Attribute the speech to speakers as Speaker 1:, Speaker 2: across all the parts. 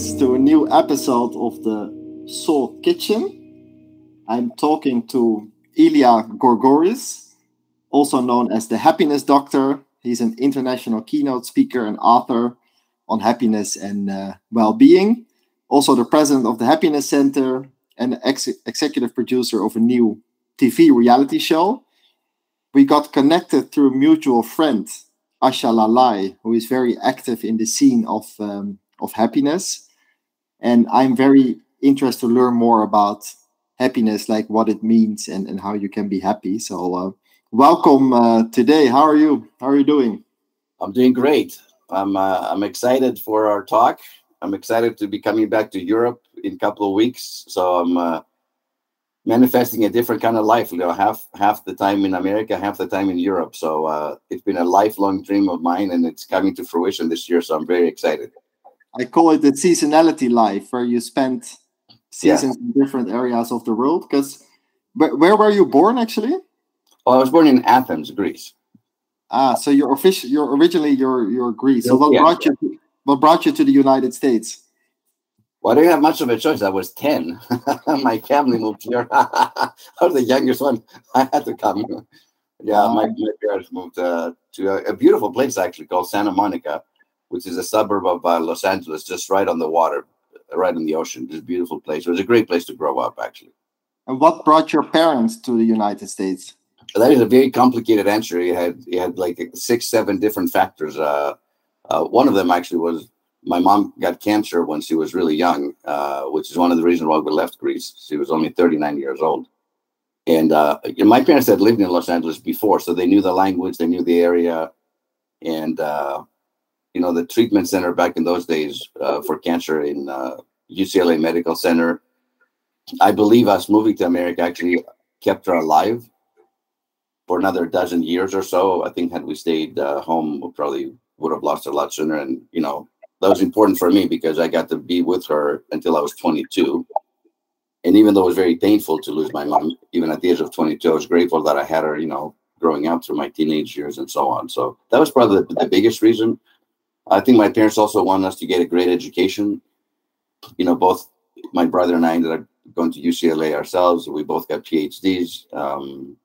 Speaker 1: to a new episode of the Soul Kitchen. I'm talking to Elia Gourgouris, also known as the Happiness Doctor. He's an international keynote speaker and author on happiness and uh, well being, also the president of the Happiness Center and ex- executive producer of a new TV reality show. We got connected through a mutual friend, Asha Lalai, who is very active in the scene of um, of happiness. And I'm very interested to learn more about happiness, like what it means and, and how you can be happy. So, uh, welcome uh, today. How are you? How are you doing?
Speaker 2: I'm doing great. I'm uh, I'm excited for our talk. I'm excited to be coming back to Europe in a couple of weeks. So I'm uh, manifesting a different kind of life. You know, half half the time in America, half the time in Europe. So uh, it's been a lifelong dream of mine, and it's coming to fruition this year. So I'm very excited.
Speaker 1: I call it the seasonality life, where you spend seasons yeah. in different areas of the world. Because where, where were you born actually?
Speaker 2: Oh, I was born in Athens, Greece.
Speaker 1: Ah, so you're official. You're originally you're you're Greece. So what yeah, brought you? What brought you to the United States?
Speaker 2: Well, I didn't have much of a choice. I was ten. my family moved here. I was the youngest one. I had to come. Yeah, my, my parents moved uh, to a, a, beautiful place actually called Santa Monica which is a suburb of uh, Los Angeles, just right on the water, right in the ocean. A beautiful place. It was a great place to grow up, actually.
Speaker 1: And what brought your parents to the United States?
Speaker 2: That is a very complicated answer. You had you had like six, seven different factors. Uh, uh, one of them actually was my mom got cancer when she was really young, uh, which is one of the reasons why we left Greece. She was only 39 years old. And uh, my parents had lived in Los Angeles before, so they knew the language, they knew the area, and uh, you know the treatment center back in those days uh, for cancer in uh, UCLA Medical Center. I believe us moving to America actually kept her alive for another dozen years or so. I think had we stayed uh, home, we probably would have lost her a lot sooner. And you know that was important for me because I got to be with her until I was 22. And even though it was very painful to lose my mom, even at the age of 22, I was grateful that I had her, you know, growing up through my teenage years and so on. So that was probably the, the biggest reason. I think my parents also wanted us to get a great education. You know, both my brother and I ended up going to UCLA ourselves. We both got PhDs. Um,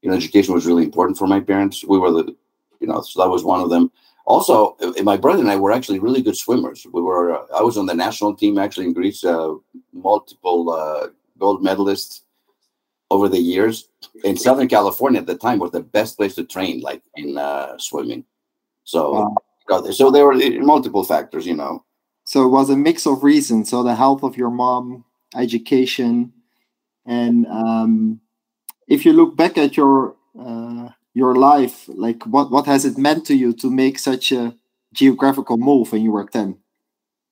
Speaker 2: you know, education was really important for my parents. We were the, you know, so that was one of them. Also, my brother and I were actually really good swimmers. We were. Uh, I was on the national team actually in Greece, uh, multiple uh, gold medalists over the years. In Southern California at the time was the best place to train, like in uh, swimming. So. Wow got there. So there were multiple factors, you know.
Speaker 1: So it was a mix of reasons. So the health of your mom, education, and um, if you look back at your uh, your life, like what what has it meant to you to make such a geographical move when you were ten?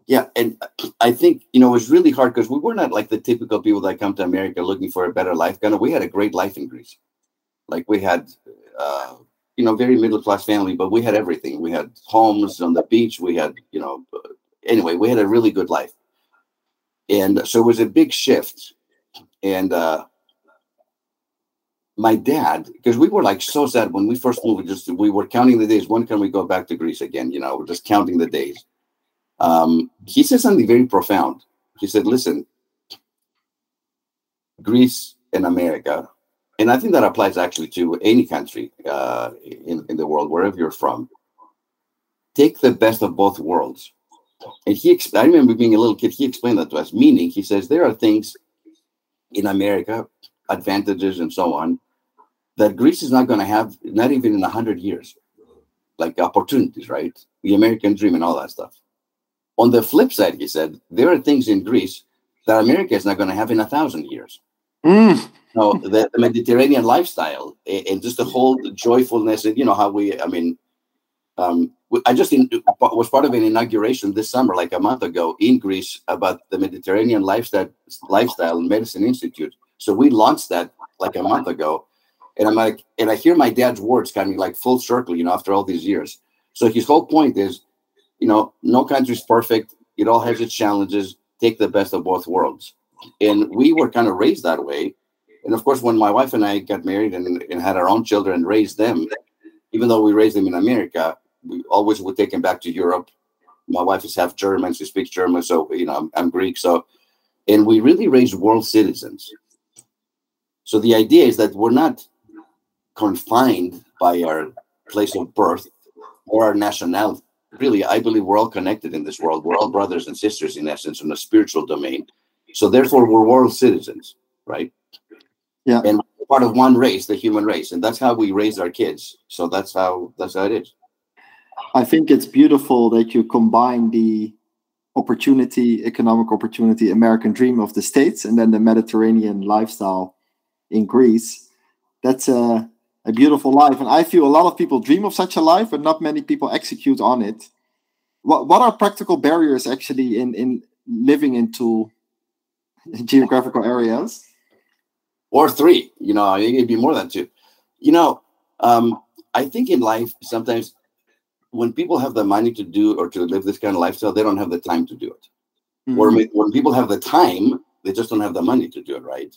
Speaker 2: Yeah, and I think you know it was really hard because we were not like the typical people that come to America looking for a better life. Kind of, we had a great life in Greece. Like we had uh, you know, very middle class family, but we had everything. We had homes on the beach. We had, you know, anyway, we had a really good life. And so it was a big shift. And uh, my dad, because we were like so sad when we first moved, just we were counting the days. When can we go back to Greece again? You know, we're just counting the days. Um, he said something very profound. He said, listen, Greece and America and I think that applies actually to any country uh, in, in the world, wherever you're from. Take the best of both worlds. And he, I remember being a little kid, he explained that to us, meaning he says there are things in America, advantages and so on, that Greece is not going to have, not even in 100 years, like opportunities, right? The American dream and all that stuff. On the flip side, he said, there are things in Greece that America is not going to have in a thousand years. Mm. No, the, the, Mediterranean lifestyle and just the whole joyfulness and you know how we, I mean, um, I just in, was part of an inauguration this summer, like a month ago, in Greece about the Mediterranean lifestyle lifestyle medicine institute. So we launched that like a month ago, and I'm like, and I hear my dad's words of like full circle, you know, after all these years. So his whole point is, you know, no country's perfect. It all has its challenges. Take the best of both worlds. And we were kind of raised that way. And of course, when my wife and I got married and, and had our own children and raised them, even though we raised them in America, we always would take them back to Europe. My wife is half German; she speaks German, so you know I'm, I'm Greek. So, and we really raised world citizens. So the idea is that we're not confined by our place of birth or our nationality. Really, I believe we're all connected in this world. We're all brothers and sisters in essence in the spiritual domain. So therefore, we're world citizens, right?
Speaker 1: Yeah.
Speaker 2: And part of one race, the human race, and that's how we raise our kids. So that's how that's how it is.
Speaker 1: I think it's beautiful that you combine the opportunity, economic opportunity, American dream of the States, and then the Mediterranean lifestyle in Greece. That's a, a beautiful life. And I feel a lot of people dream of such a life, but not many people execute on it. What, what are practical barriers actually in, in living into geographical areas?
Speaker 2: Or three, you know, it'd be more than two. You know, um, I think in life, sometimes when people have the money to do or to live this kind of lifestyle, they don't have the time to do it. Mm-hmm. Or when people have the time, they just don't have the money to do it, right?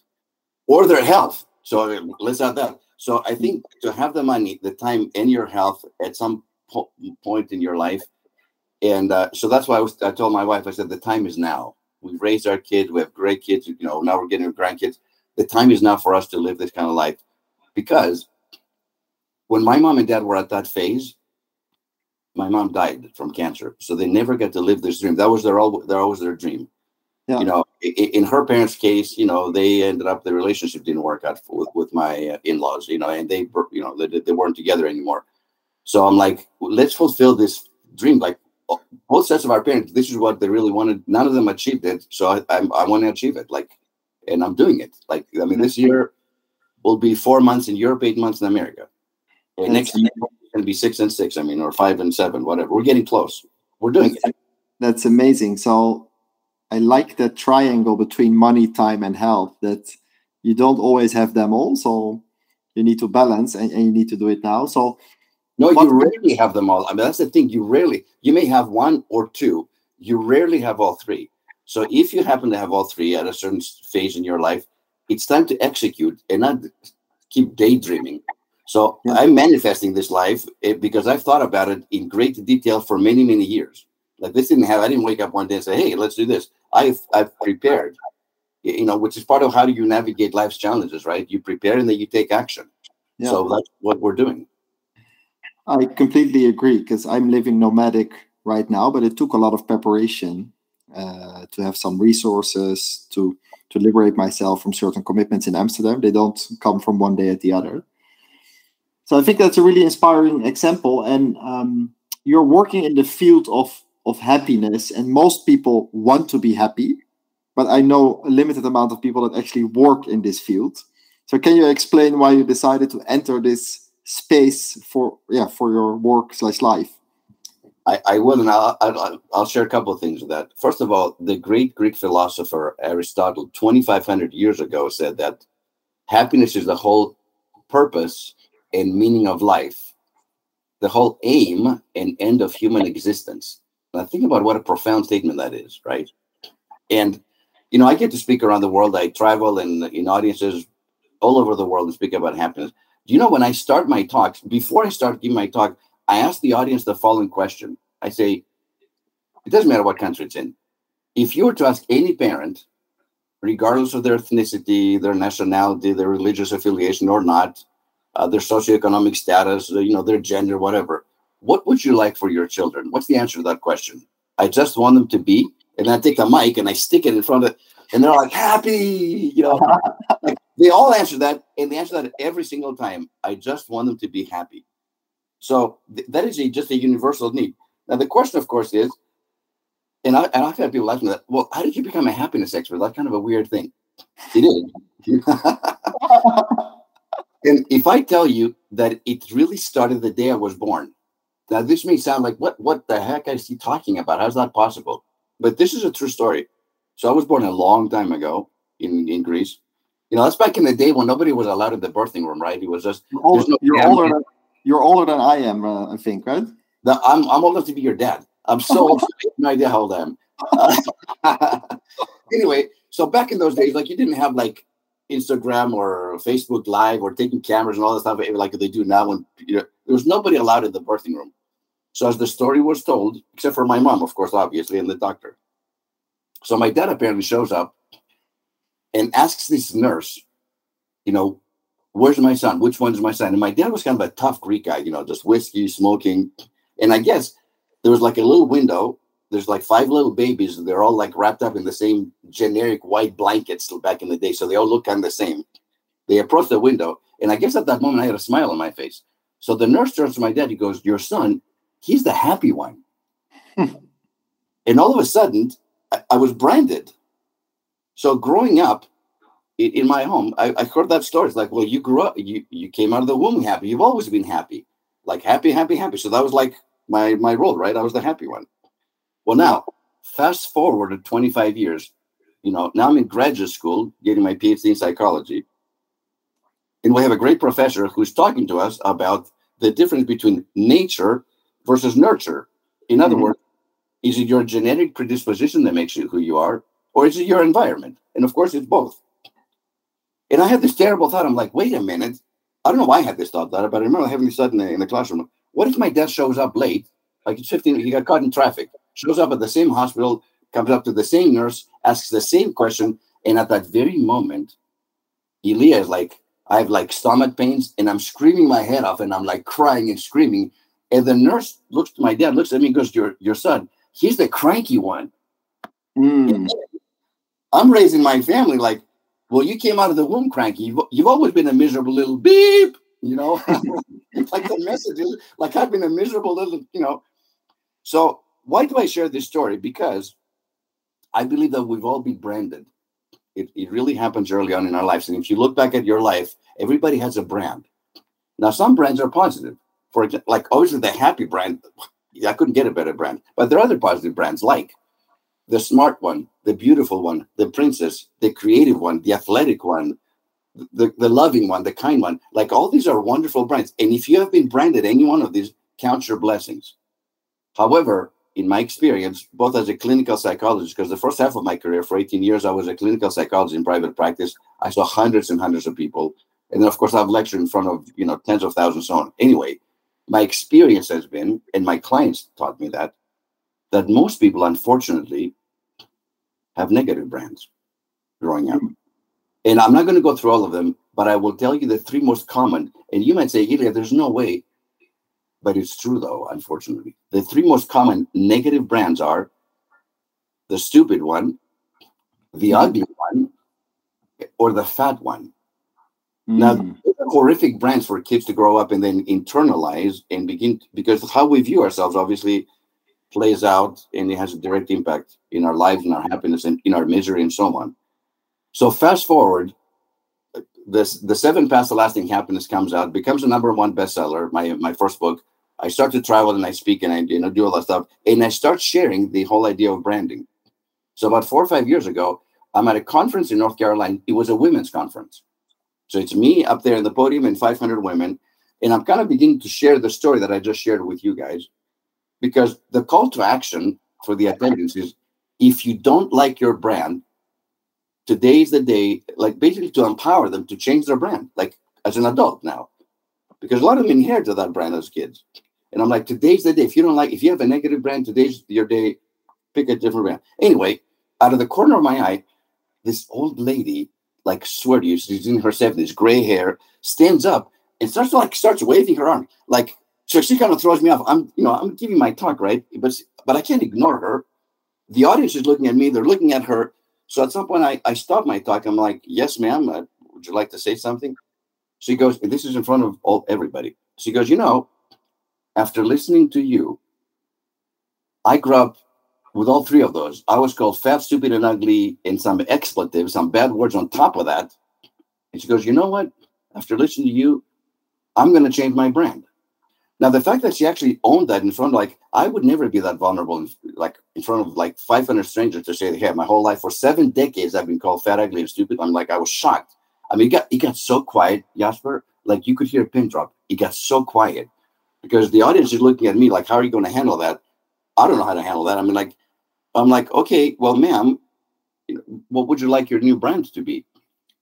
Speaker 2: Or their health. So let's add that. So I think to have the money, the time, and your health at some po- point in your life, and uh, so that's why I, was, I told my wife, I said the time is now. We've raised our kids, we have great kids. You know, now we're getting grandkids. The time is now for us to live this kind of life, because when my mom and dad were at that phase, my mom died from cancer, so they never got to live this dream. That was their all. Their always their dream. Yeah. You know, in her parents' case, you know, they ended up the relationship didn't work out with, with my uh, in-laws. You know, and they, you know, they, they weren't together anymore. So I'm like, let's fulfill this dream. Like both sets of our parents, this is what they really wanted. None of them achieved it, so I I, I want to achieve it. Like, and I'm doing it. Like, I mean, this year will be four months in Europe, eight months in America. And next year it's going to be six and six. I mean, or five and seven, whatever. We're getting close. We're doing it.
Speaker 1: That's amazing. So I like that triangle between money, time, and health. That you don't always have them all. So you need to balance, and, and you need to do it now. So
Speaker 2: no, you rarely have them all. I mean, that's the thing. You rarely. You may have one or two. You rarely have all three. So if you happen to have all three at a certain phase in your life, it's time to execute and not keep daydreaming so yeah. I'm manifesting this life eh, because I've thought about it in great detail for many, many years. Like this didn't have, I didn't wake up one day and say, hey, let's do this. I've, I've prepared, you know, which is part of how do you navigate life's challenges, right? You prepare and then you take action. Yeah. So that's what we're doing.
Speaker 1: I completely agree because I'm living nomadic right now, but it took a lot of preparation uh, to have some resources to to liberate myself from certain commitments in Amsterdam. They don't come from one day at the other. So I think that's a really inspiring example. And um, you're working in the field of of happiness, and most people want to be happy, but I know a limited amount of people that actually work in this field. So can you explain why you decided to enter this space for yeah for your work slash life?
Speaker 2: I, I will, and I'll, I'll, I'll share a couple of things with that. First of all, the great Greek philosopher Aristotle, 2,500 years ago, said that happiness is the whole purpose and meaning of life, the whole aim and end of human existence. Now, think about what a profound statement that is, right? And, you know, I get to speak around the world. I travel in, in audiences all over the world and speak about happiness. Do you know when I start my talks, before I start giving my talk, I ask the audience the following question. I say, it doesn't matter what country it's in. If you were to ask any parent, regardless of their ethnicity, their nationality, their religious affiliation or not, uh, their socioeconomic status, uh, you know, their gender, whatever. What would you like for your children? What's the answer to that question? I just want them to be, and I take the mic and I stick it in front of, and they're like happy, you know. like, they all answer that, and they answer that every single time. I just want them to be happy. So th- that is a, just a universal need. Now the question, of course, is, and I and I've had people ask me that. Well, how did you become a happiness expert? That's kind of a weird thing. It is. and if I tell you that it really started the day I was born, now this may sound like what what the heck is he talking about? How's that possible? But this is a true story. So I was born a long time ago in, in Greece. You know, that's back in the day when nobody was allowed in the birthing room, right? It was just
Speaker 1: you're, older, no you're older than you're older than I am, uh, I think, right?
Speaker 2: I'm I'm old enough to be your dad. I'm so old, no idea how old I am. Uh, anyway, so back in those days, like you didn't have like Instagram or Facebook Live or taking cameras and all that stuff like they do now. When you know, there was nobody allowed in the birthing room. So as the story was told, except for my mom, of course, obviously, and the doctor. So my dad apparently shows up and asks this nurse, you know, where's my son? Which one's my son? And my dad was kind of a tough Greek guy, you know, just whiskey, smoking. And I guess there was like a little window. There's like five little babies. They're all like wrapped up in the same generic white blankets back in the day. So they all look kind of the same. They approach the window. And I guess at that moment I had a smile on my face. So the nurse turns to my dad. He goes, Your son, he's the happy one. and all of a sudden, I, I, was branded. So growing up in, in my home, I, I, heard that story. It's like, well, you grew up, you, you came out of the womb happy. You've always been happy. Like happy, happy, happy. So that was like my my role, right? I was the happy one. Well, now fast forward to 25 years, you know, now I'm in graduate school getting my PhD in psychology. And we have a great professor who's talking to us about the difference between nature versus nurture. In other mm-hmm. words, is it your genetic predisposition that makes you who you are, or is it your environment? And of course, it's both. And I had this terrible thought. I'm like, wait a minute. I don't know why I had this thought, but I remember having this thought in the, in the classroom. What if my dad shows up late? Like it's 15, he got caught in traffic, shows up at the same hospital, comes up to the same nurse, asks the same question. And at that very moment, Elia is like, I have like stomach pains and I'm screaming my head off and I'm like crying and screaming. And the nurse looks to my dad, looks at me and goes, Your your son, he's the cranky one. Mm. I'm raising my family like, well, you came out of the womb cranky. You've, you've always been a miserable little beep, you know. like the message is like I've been a miserable little, you know. So why do I share this story? Because I believe that we've all been branded. It, it really happens early on in our lives. And if you look back at your life, everybody has a brand. Now, some brands are positive. For example, like obviously the happy brand, I couldn't get a better brand. But there are other positive brands like the smart one, the beautiful one, the princess, the creative one, the athletic one, the, the loving one, the kind one. Like all these are wonderful brands. And if you have been branded any one of these, count your blessings. However, in my experience, both as a clinical psychologist, because the first half of my career, for 18 years, I was a clinical psychologist in private practice. I saw hundreds and hundreds of people. And then, of course, I've lectured in front of, you know, tens of thousands, so on. Anyway, my experience has been, and my clients taught me that, that most people, unfortunately, have negative brands growing up. And I'm not going to go through all of them, but I will tell you the three most common. And you might say, Elia, there's no way. But it's true, though, unfortunately. The three most common negative brands are the stupid one, the mm-hmm. ugly one, or the fat one. Mm. Now, horrific brands for kids to grow up and then internalize and begin because how we view ourselves obviously plays out and it has a direct impact in our lives and our happiness and in our misery and so on. So fast forward, this the seven paths to lasting happiness comes out, becomes a number one bestseller. My my first book. I start to travel and I speak and I you know do all that stuff and I start sharing the whole idea of branding. So about four or five years ago, I'm at a conference in North Carolina. It was a women's conference. So it's me up there in the podium and 500 women. And I'm kind of beginning to share the story that I just shared with you guys because the call to action for the attendance is if you don't like your brand, today is the day, like basically to empower them to change their brand, like as an adult now. Because a lot of them inherited that brand as kids. And I'm like, today's the day. If you don't like, if you have a negative brand, today's your day, pick a different brand. Anyway, out of the corner of my eye, this old lady like swear to you, she's in her 70s, gray hair, stands up and starts to like starts waving her arm. Like so she kind of throws me off. I'm, you know, I'm giving my talk, right? But but I can't ignore her. The audience is looking at me, they're looking at her. So at some point I, I stop my talk. I'm like, yes, ma'am. Uh, would you like to say something? She goes, this is in front of all everybody. She goes, you know, after listening to you, I grew up with all three of those. I was called fat, stupid, and ugly, and some expletives, some bad words on top of that. And she goes, You know what? After listening to you, I'm going to change my brand. Now, the fact that she actually owned that in front of, like, I would never be that vulnerable, in, like, in front of like 500 strangers to say, hey, my whole life for seven decades I've been called fat, ugly, and stupid. I'm like, I was shocked. I mean, it got, it got so quiet, Jasper, like you could hear a pin drop. It got so quiet because the audience is looking at me like, how are you going to handle that? I don't know how to handle that. I mean, like, I'm like, okay, well, ma'am, what would you like your new brand to be?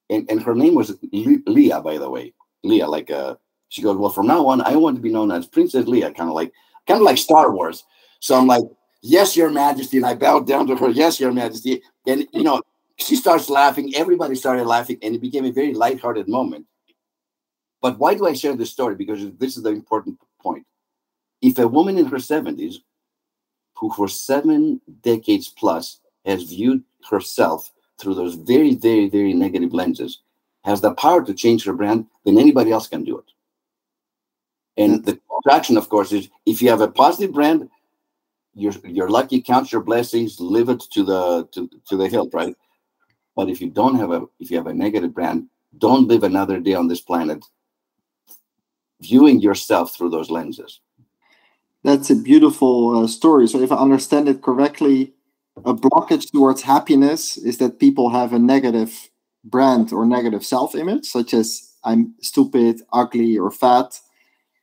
Speaker 2: And, and her name was Leah, by the way. Leah, like uh, she goes, well, from now on, I want to be known as Princess Leia, kind of like, kind of like Star Wars. So I'm like, yes, Your Majesty, and I bowed down to her, yes, Your Majesty. And you know, she starts laughing. Everybody started laughing, and it became a very lighthearted moment. But why do I share this story? Because this is the important point. If a woman in her 70s, who for seven decades plus has viewed herself through those very, very, very negative lenses, has the power to change her brand, then anybody else can do it. And the attraction, of course, is if you have a positive brand, you're you're lucky, count your blessings, live it to the to, to the hilt, right? But if you don't have a if you have a negative brand, don't live another day on this planet viewing yourself through those lenses.
Speaker 1: That's a beautiful uh, story. So, if I understand it correctly, a blockage towards happiness is that people have a negative brand or negative self image, such as I'm stupid, ugly, or fat.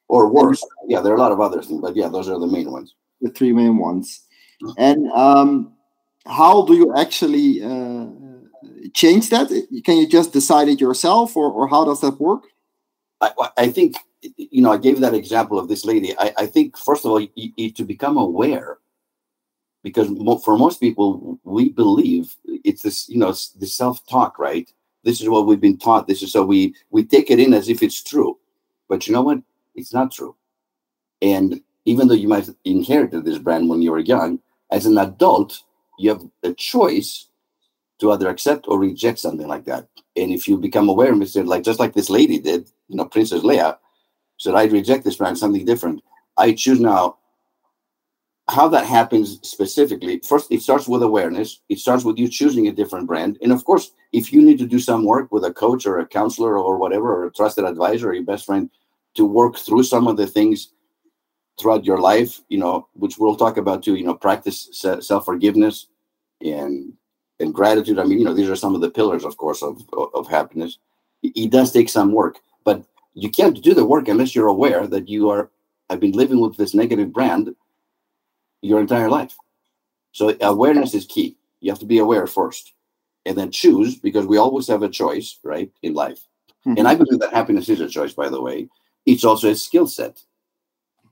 Speaker 2: Or worse. Yeah, there are a lot of other things, but yeah, those are the main ones.
Speaker 1: The three main ones. And um, how do you actually uh, change that? Can you just decide it yourself, or, or how does that work?
Speaker 2: I, I think you know, I gave that example of this lady. I, I think, first of all, you, you, to become aware, because mo- for most people, we believe it's this, you know, the self talk, right? This is what we've been taught. This is so we we take it in as if it's true, but you know what? It's not true. And even though you might inherited this brand when you were young, as an adult, you have a choice to either accept or reject something like that. And if you become aware of it, like just like this lady did, you know, Princess Leia, said, I reject this brand, something different. I choose now. How that happens specifically, first, it starts with awareness. It starts with you choosing a different brand. And of course, if you need to do some work with a coach or a counselor or whatever, or a trusted advisor or your best friend to work through some of the things throughout your life, you know, which we'll talk about too, you know, practice self forgiveness and and gratitude. I mean, you know, these are some of the pillars, of course, of, of happiness. It does take some work, but you can't do the work unless you're aware that you are I've been living with this negative brand your entire life. So awareness is key. You have to be aware first and then choose because we always have a choice, right, in life. Mm-hmm. And I believe that happiness is a choice, by the way. It's also a skill set,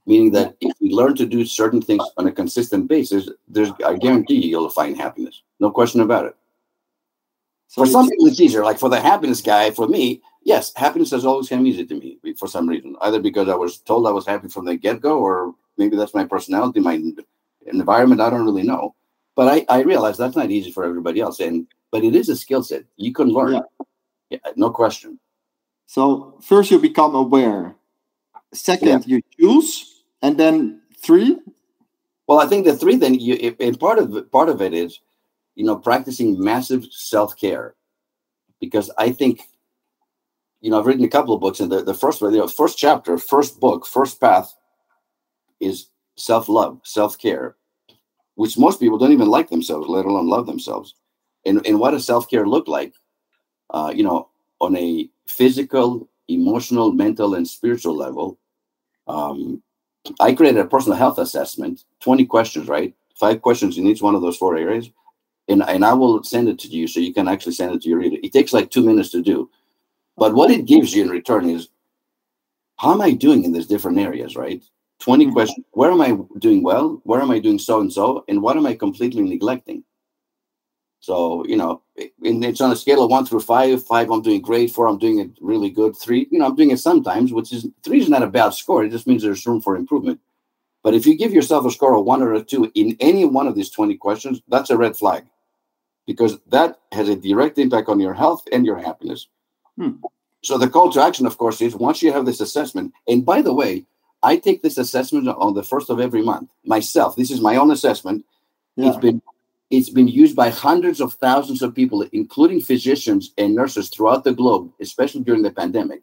Speaker 2: meaning that if we learn to do certain things on a consistent basis, there's I guarantee you you'll find happiness. No question about it. So for some people, it's easier. Like for the happiness guy, for me, yes, happiness has always come easy to me for some reason. Either because I was told I was happy from the get go, or maybe that's my personality, my environment. I don't really know. But I, I realize that's not easy for everybody else. And but it is a skill set you can learn. Yeah. yeah no question.
Speaker 1: So first you become aware. Second, yeah. you choose, and then three.
Speaker 2: Well, I think the three then you and part of part of it is, you know, practicing massive self care, because I think you know, I've written a couple of books, and the, the first you know, first chapter, first book, first path is self love, self care, which most people don't even like themselves, let alone love themselves. And and what does self care look like? Uh, you know, on a physical, emotional, mental, and spiritual level. Um, I created a personal health assessment, 20 questions, right? Five questions in each one of those four areas. And, and I will send it to you so you can actually send it to your reader. It takes like two minutes to do. But what it gives you in return is how am I doing in these different areas, right? 20 mm-hmm. questions. Where am I doing well? Where am I doing so and so? And what am I completely neglecting? So, you know, it's on a scale of one through five. Five, I'm doing great. Four, I'm doing it really good. Three, you know, I'm doing it sometimes, which is three is not a bad score. It just means there's room for improvement. But if you give yourself a score of one or a two in any one of these 20 questions, that's a red flag because that has a direct impact on your health and your happiness. Hmm. So the call to action, of course, is once you have this assessment, and by the way, I take this assessment on the first of every month myself. This is my own assessment. Yeah. It's been It's been used by hundreds of thousands of people, including physicians and nurses throughout the globe, especially during the pandemic,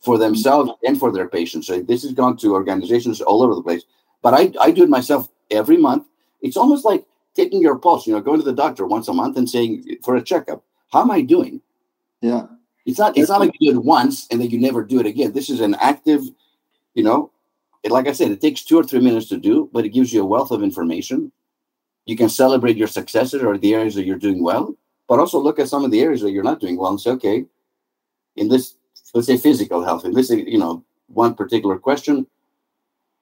Speaker 2: for themselves and for their patients. So this has gone to organizations all over the place. But I, I do it myself every month. It's almost like taking your pulse, you know, going to the doctor once a month and saying for a checkup, how am I doing?
Speaker 1: Yeah.
Speaker 2: It's not it's not like you do it once and then you never do it again. This is an active, you know, it, like I said, it takes two or three minutes to do, but it gives you a wealth of information. You can celebrate your successes or the areas that you're doing well, but also look at some of the areas that you're not doing well and say, okay, in this, let's say physical health, in this, you know, one particular question,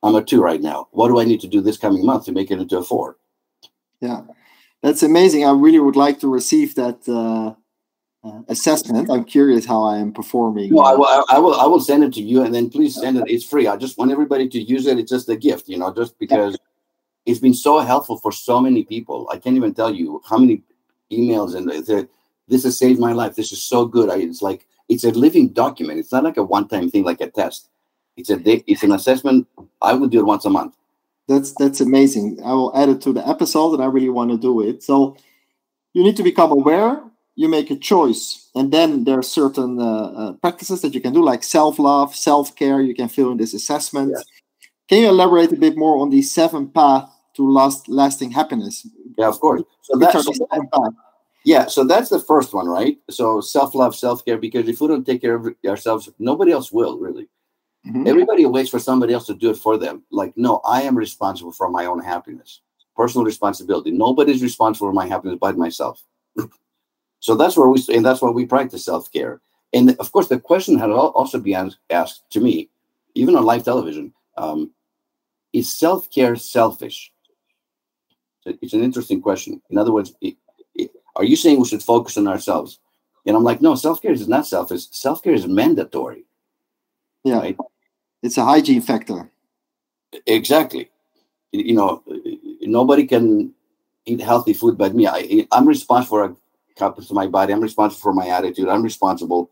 Speaker 2: I'm a two right now. What do I need to do this coming month to make it into a four?
Speaker 1: Yeah, that's amazing. I really would like to receive that uh, uh, assessment. I'm curious how I am performing.
Speaker 2: No, I will, I will. I will send it to you, and then please send it. It's free. I just want everybody to use it. It's just a gift, you know, just because it's been so helpful for so many people. I can't even tell you how many emails and this has saved my life. This is so good. I, it's like it's a living document. It's not like a one-time thing, like a test. It's a it's an assessment. I would do it once a month.
Speaker 1: That's that's amazing. I will add it to the episode, and I really want to do it. So you need to become aware you make a choice and then there are certain uh, uh, practices that you can do like self-love self-care you can fill in this assessment yeah. can you elaborate a bit more on the seven path to last lasting happiness.
Speaker 2: Yeah of course. So that's yeah so that's the first one right? So self-love self-care because if we don't take care of ourselves nobody else will really. Mm-hmm. everybody waits for somebody else to do it for them. Like no i am responsible for my own happiness personal responsibility. Nobody's responsible for my happiness but myself. So that's where we and that's why we practice self care. And of course, the question had also been asked to me, even on live television: um, Is self care selfish? It's an interesting question. In other words, it, it, are you saying we should focus on ourselves? And I'm like, no, self care is not selfish. Self care is mandatory.
Speaker 1: Yeah, right? it's a hygiene factor.
Speaker 2: Exactly. You know, nobody can eat healthy food but me. I, I'm responsible for happens to my body. I'm responsible for my attitude. I'm responsible.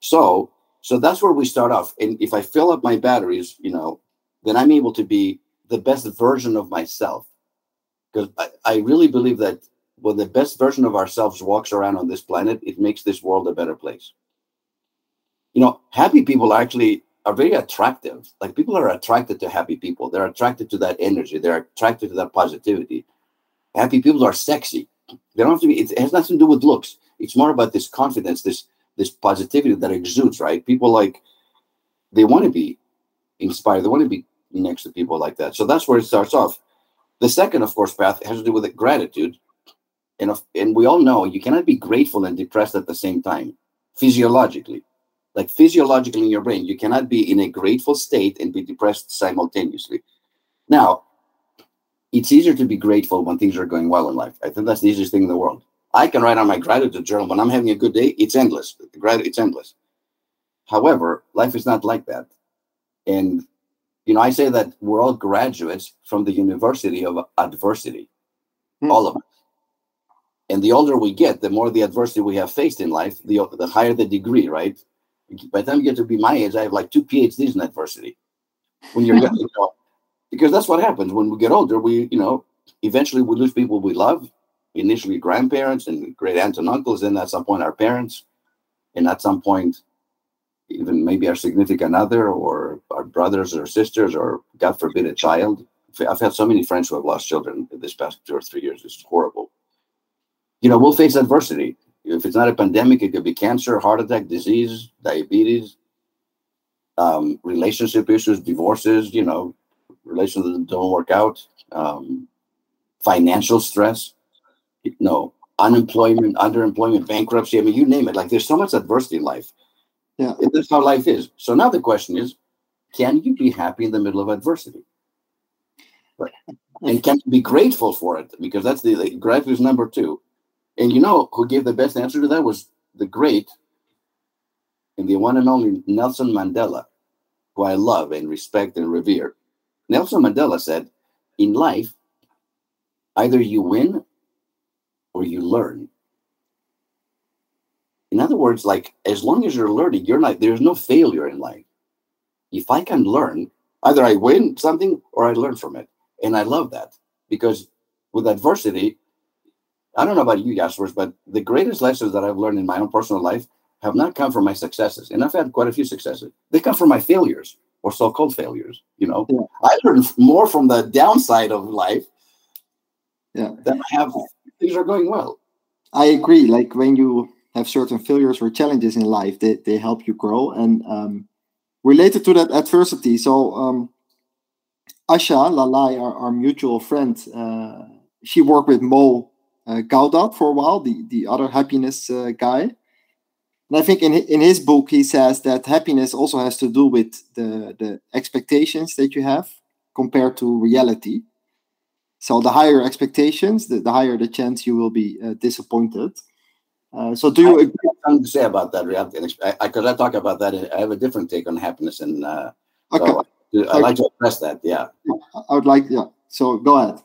Speaker 2: So, so that's where we start off. And if I fill up my batteries, you know, then I'm able to be the best version of myself. Because I, I really believe that when the best version of ourselves walks around on this planet, it makes this world a better place. You know, happy people actually are very attractive. Like people are attracted to happy people. They're attracted to that energy. They're attracted to that positivity. Happy people are sexy they don't have to be. It has nothing to do with looks. It's more about this confidence, this this positivity that exudes. Right? People like they want to be inspired. They want to be next to people like that. So that's where it starts off. The second, of course, path has to do with gratitude, and and we all know you cannot be grateful and depressed at the same time, physiologically. Like physiologically in your brain, you cannot be in a grateful state and be depressed simultaneously. Now, it's easier to be grateful when things are going well in life. I think that's the easiest thing in the world. I can write on my gratitude journal when I'm having a good day. It's endless. It's endless. However, life is not like that. And you know, I say that we're all graduates from the University of Adversity, hmm. all of us. And the older we get, the more the adversity we have faced in life, the the higher the degree, right? By the time you get to be my age, I have like two PhDs in adversity. When you're, you know, because that's what happens when we get older. We, you know, eventually we lose people we love. Initially, grandparents and great aunts and uncles, and at some point, our parents, and at some point, even maybe our significant other or our brothers or sisters, or God forbid, a child. I've had so many friends who have lost children in this past two or three years. It's horrible. You know, we'll face adversity. If it's not a pandemic, it could be cancer, heart attack, disease, diabetes, um, relationship issues, divorces, you know, relations don't work out, um, financial stress, you know, unemployment, underemployment, bankruptcy. I mean, you name it. Like there's so much adversity in life.
Speaker 1: Yeah.
Speaker 2: That's how life is. So now the question is, can you be happy in the middle of adversity? Right. And can you be grateful for it? Because that's the, the gratitude is number two. And you know who gave the best answer to that was the great and the one and only Nelson Mandela, who I love and respect and revere. Nelson Mandela said, in life, either you win or you learn. In other words, like as long as you're learning, you're not there's no failure in life. If I can learn, either I win something or I learn from it. And I love that because with adversity, I don't know about you, Jasper, but the greatest lessons that I've learned in my own personal life have not come from my successes, and I've had quite a few successes. They come from my failures or so-called failures. You know, yeah. I learned more from the downside of life.
Speaker 1: Yeah,
Speaker 2: than I have things are going well.
Speaker 1: I agree. Like when you have certain failures or challenges in life, they they help you grow. And um, related to that adversity, so um, Asha Lalai, our, our mutual friend, uh, she worked with Mo uh, Gawdat for a while, the the other happiness uh, guy and I think in in his book he says that happiness also has to do with the the expectations that you have compared to reality. So the higher expectations, the, the higher the chance you will be uh, disappointed. Uh, so do you
Speaker 2: I agree? Something to say about that reality? Because I, I, I, talk about that. I have a different take on happiness, and uh, okay. so I, I like to address that. Yeah,
Speaker 1: I would like. Yeah. So go ahead.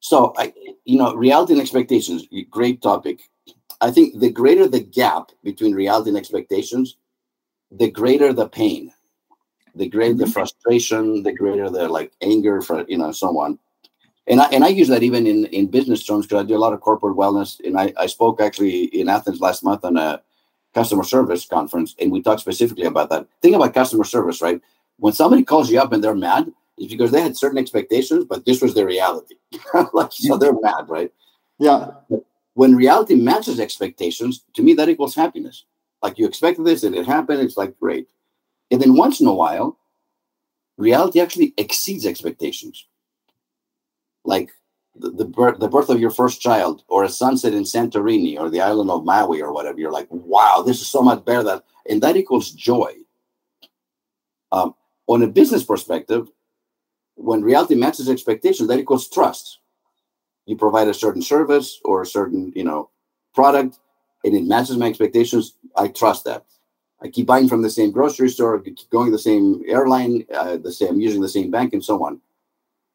Speaker 2: So I, you know, reality and expectations. Great topic. I think the greater the gap between reality and expectations, the greater the pain, the greater the mm-hmm. frustration, the greater the like anger for you know so on. And I and I use that even in in business terms because I do a lot of corporate wellness. And I I spoke actually in Athens last month on a customer service conference, and we talked specifically about that. Think about customer service, right? When somebody calls you up and they're mad, it's because they had certain expectations, but this was their reality. like, so they're mad, right?
Speaker 1: Yeah.
Speaker 2: But when reality matches expectations, to me, that equals happiness. Like you expected this and it happened, it's like great. And then once in a while, reality actually exceeds expectations. Like the, the, birth, the birth of your first child, or a sunset in Santorini, or the island of Maui, or whatever. You're like, wow, this is so much better. That and that equals joy. Um, on a business perspective, when reality matches expectations, that equals trust you provide a certain service or a certain you know product and it matches my expectations i trust that i keep buying from the same grocery store going to the same airline uh, the same using the same bank and so on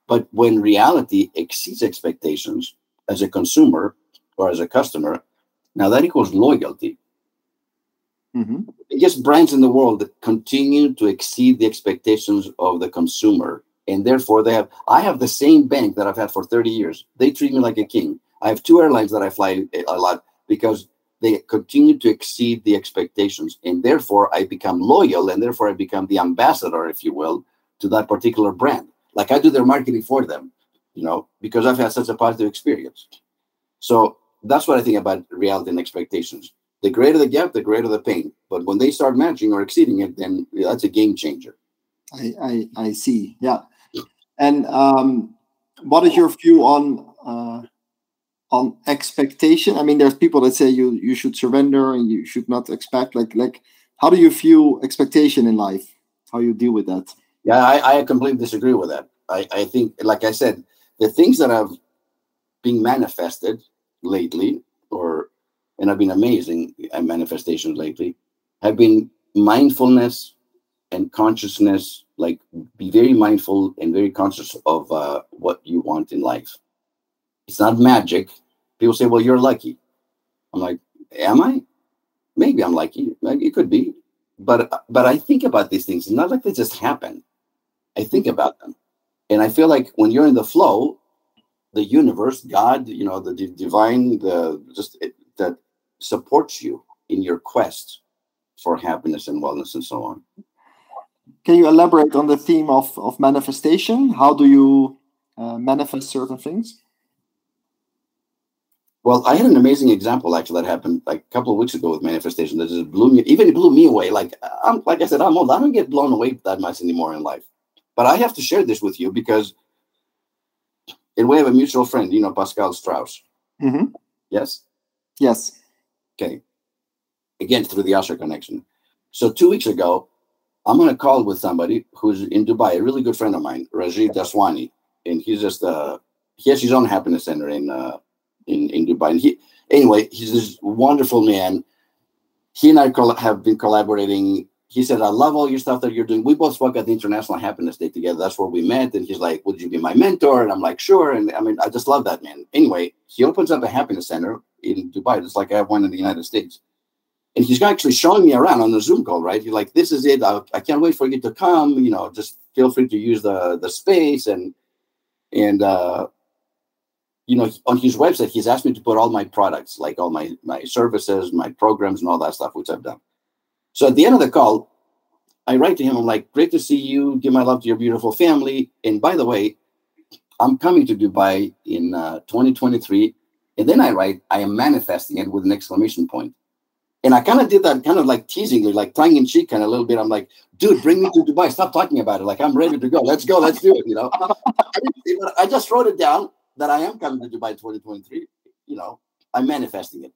Speaker 2: but when reality exceeds expectations as a consumer or as a customer now that equals loyalty.
Speaker 1: Mm-hmm.
Speaker 2: brands in the world that continue to exceed the expectations of the consumer and therefore they have i have the same bank that i've had for 30 years. They treat me like a king. I have two airlines that i fly a lot because they continue to exceed the expectations and therefore i become loyal and therefore i become the ambassador if you will to that particular brand like i do their marketing for them you know because i've had such a positive experience so that's what i think about reality and expectations the greater the gap the greater the pain but when they start matching or exceeding it then that's a game changer
Speaker 1: I, I, I see. Yeah. And um, what is your view on uh, on expectation? I mean, there's people that say you you should surrender and you should not expect. Like like, how do you view expectation in life? How you deal with that?
Speaker 2: Yeah, I, I completely disagree with that. I, I think, like I said, the things that have been manifested lately, or and have been amazing at manifestations lately, have been mindfulness and consciousness like be very mindful and very conscious of uh, what you want in life. It's not magic. People say well you're lucky. I'm like am i? Maybe i'm lucky. Maybe it could be. But but i think about these things it's not like they just happen i think about them and i feel like when you're in the flow the universe god you know the divine the just it, that supports you in your quest for happiness and wellness and so on
Speaker 1: can you elaborate on the theme of, of manifestation? How do you uh, manifest certain things?
Speaker 2: Well, I had an amazing example actually that happened like a couple of weeks ago with manifestation that just blew me, even it blew me away. Like I'm, like I said, I'm old. I don't get blown away that much anymore in life. But I have to share this with you because, and we have a mutual friend, you know, Pascal Strauss.
Speaker 1: Mm-hmm.
Speaker 2: Yes.
Speaker 1: Yes.
Speaker 2: Okay. Again, through the Asha connection. So two weeks ago, I'm going to call with somebody who's in Dubai, a really good friend of mine, Rajiv Daswani, and he's just uh he has his own happiness center in uh in in Dubai. And he anyway, he's this wonderful man. He and I have been collaborating. He said, "I love all your stuff that you're doing." We both spoke at the International Happiness Day together. That's where we met. And he's like, "Would you be my mentor?" And I'm like, "Sure." And I mean, I just love that man. Anyway, he opens up a happiness center in Dubai, just like I have one in the United States and he's actually showing me around on the Zoom call, right? He's like, "This is it. I, I, can't wait for you to come. You know, just feel free to use the the space and and uh, you know, on his website, he's asked me to put all my products, like all my my services, my programs, and all that stuff, which I've done. So at the end of the call, I write to him. I'm like, "Great to see you. Give my love to your beautiful family. And by the way, I'm coming to Dubai in uh, 2023." And then I write, "I am manifesting it with an exclamation point." And I kind of did that, kind of like teasingly, like tongue in cheek, kind of a little bit. I'm like, "Dude, bring me to Dubai. Stop talking about it. Like I'm ready to go. Let's go. Let's do it." You know, I just wrote it down that I am coming to Dubai 2023, you know, I'm manifesting it.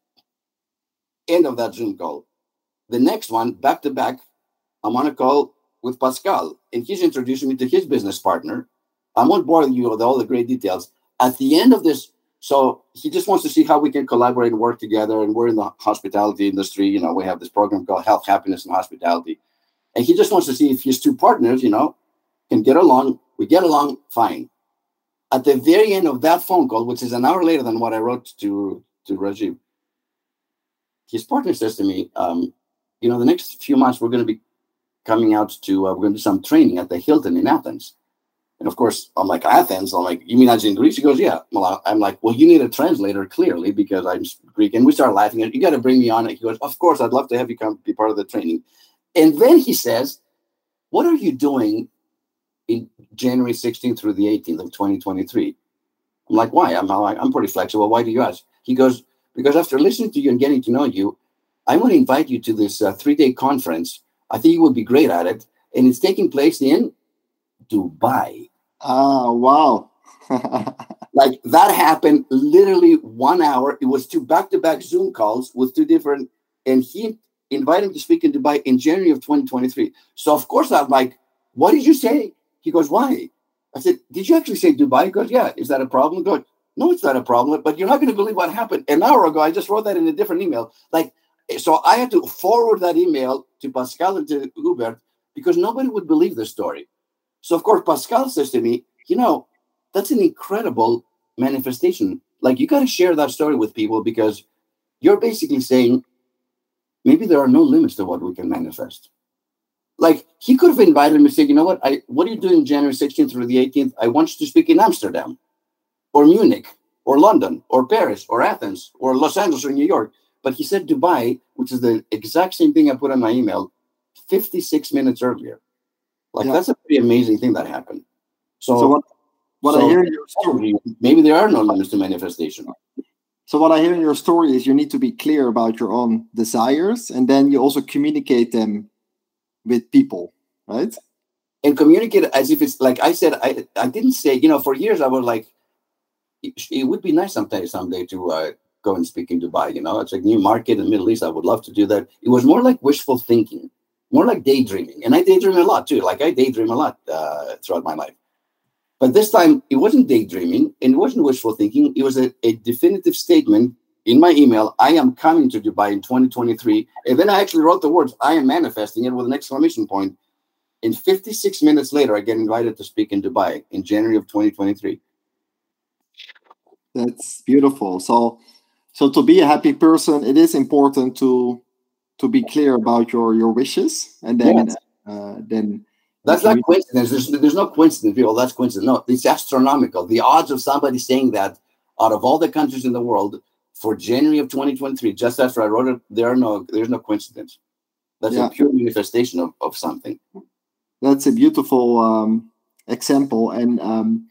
Speaker 2: End of that Zoom call. The next one, back to back, I'm on a call with Pascal, and he's introducing me to his business partner. I won't bore you with all the great details. At the end of this, so he just wants to see how we can collaborate and work together. And we're in the hospitality industry. You know, we have this program called Health, Happiness, and Hospitality. And he just wants to see if his two partners, you know, can get along. We get along fine at the very end of that phone call, which is an hour later than what I wrote to to Rajiv, his partner says to me, um, "You know, the next few months we're going to be coming out to uh, we're going to do some training at the Hilton in Athens." And of course, I'm like Athens. I'm like, "You mean that's in Greece?" He goes, "Yeah." Well, I'm like, "Well, you need a translator clearly because I'm Greek." And we start laughing. And you got to bring me on. He goes, "Of course, I'd love to have you come be part of the training." And then he says, "What are you doing in January 16th through the 18th of 2023. I'm like, why? I'm like, I'm pretty flexible. Why do you ask? He goes, because after listening to you and getting to know you, I want to invite you to this uh, three day conference. I think you would be great at it. And it's taking place in Dubai.
Speaker 1: Ah, wow.
Speaker 2: like that happened literally one hour. It was two back to back Zoom calls with two different, and he invited him to speak in Dubai in January of 2023. So, of course, I'm like, what did you say? He goes, Why? I said, Did you actually say Dubai? He goes, Yeah. Is that a problem? He goes, No, it's not a problem. But you're not going to believe what happened. An hour ago, I just wrote that in a different email. Like, Eh, so I had to forward that email to Pascal and to Hubert because nobody would believe the story. So, of course, Pascal says to me, You know, that's an incredible manifestation. Like, you got to share that story with people because you're basically saying maybe there are no limits to what we can manifest. Like he could have invited me said, you know what, I what are you doing January 16th through the 18th? I want you to speak in Amsterdam or Munich or London or Paris or Athens or Los Angeles or New York. But he said Dubai, which is the exact same thing I put on my email 56 minutes earlier. Like yeah. that's a pretty amazing thing that happened. So,
Speaker 1: so what, what so I hear in your story,
Speaker 2: maybe there are no limits to manifestation.
Speaker 1: So what I hear in your story is you need to be clear about your own desires, and then you also communicate them with people, right?
Speaker 2: And communicate as if it's like I said. I I didn't say you know for years I was like, it, it would be nice someday someday to uh, go and speak in Dubai. You know, it's like new market in the Middle East. I would love to do that. It was more like wishful thinking, more like daydreaming, and I daydream a lot too. Like I daydream a lot uh, throughout my life. But this time it wasn't daydreaming and it wasn't wishful thinking. It was a, a definitive statement in my email, I am coming to Dubai in 2023. And then I actually wrote the words, I am manifesting it with an exclamation point. And 56 minutes later, I get invited to speak in Dubai in January of 2023.
Speaker 1: That's beautiful. So, so to be a happy person, it is important to to be clear about your your wishes, and then yes. uh, then
Speaker 2: that's not coincidence. There's, there's no coincidence. People, that's coincidence. No, it's astronomical. The odds of somebody saying that out of all the countries in the world, for January of 2023, just after I wrote it, there are no there's no coincidence. That's yeah. a pure manifestation of, of something.
Speaker 1: That's a beautiful um, example. And um,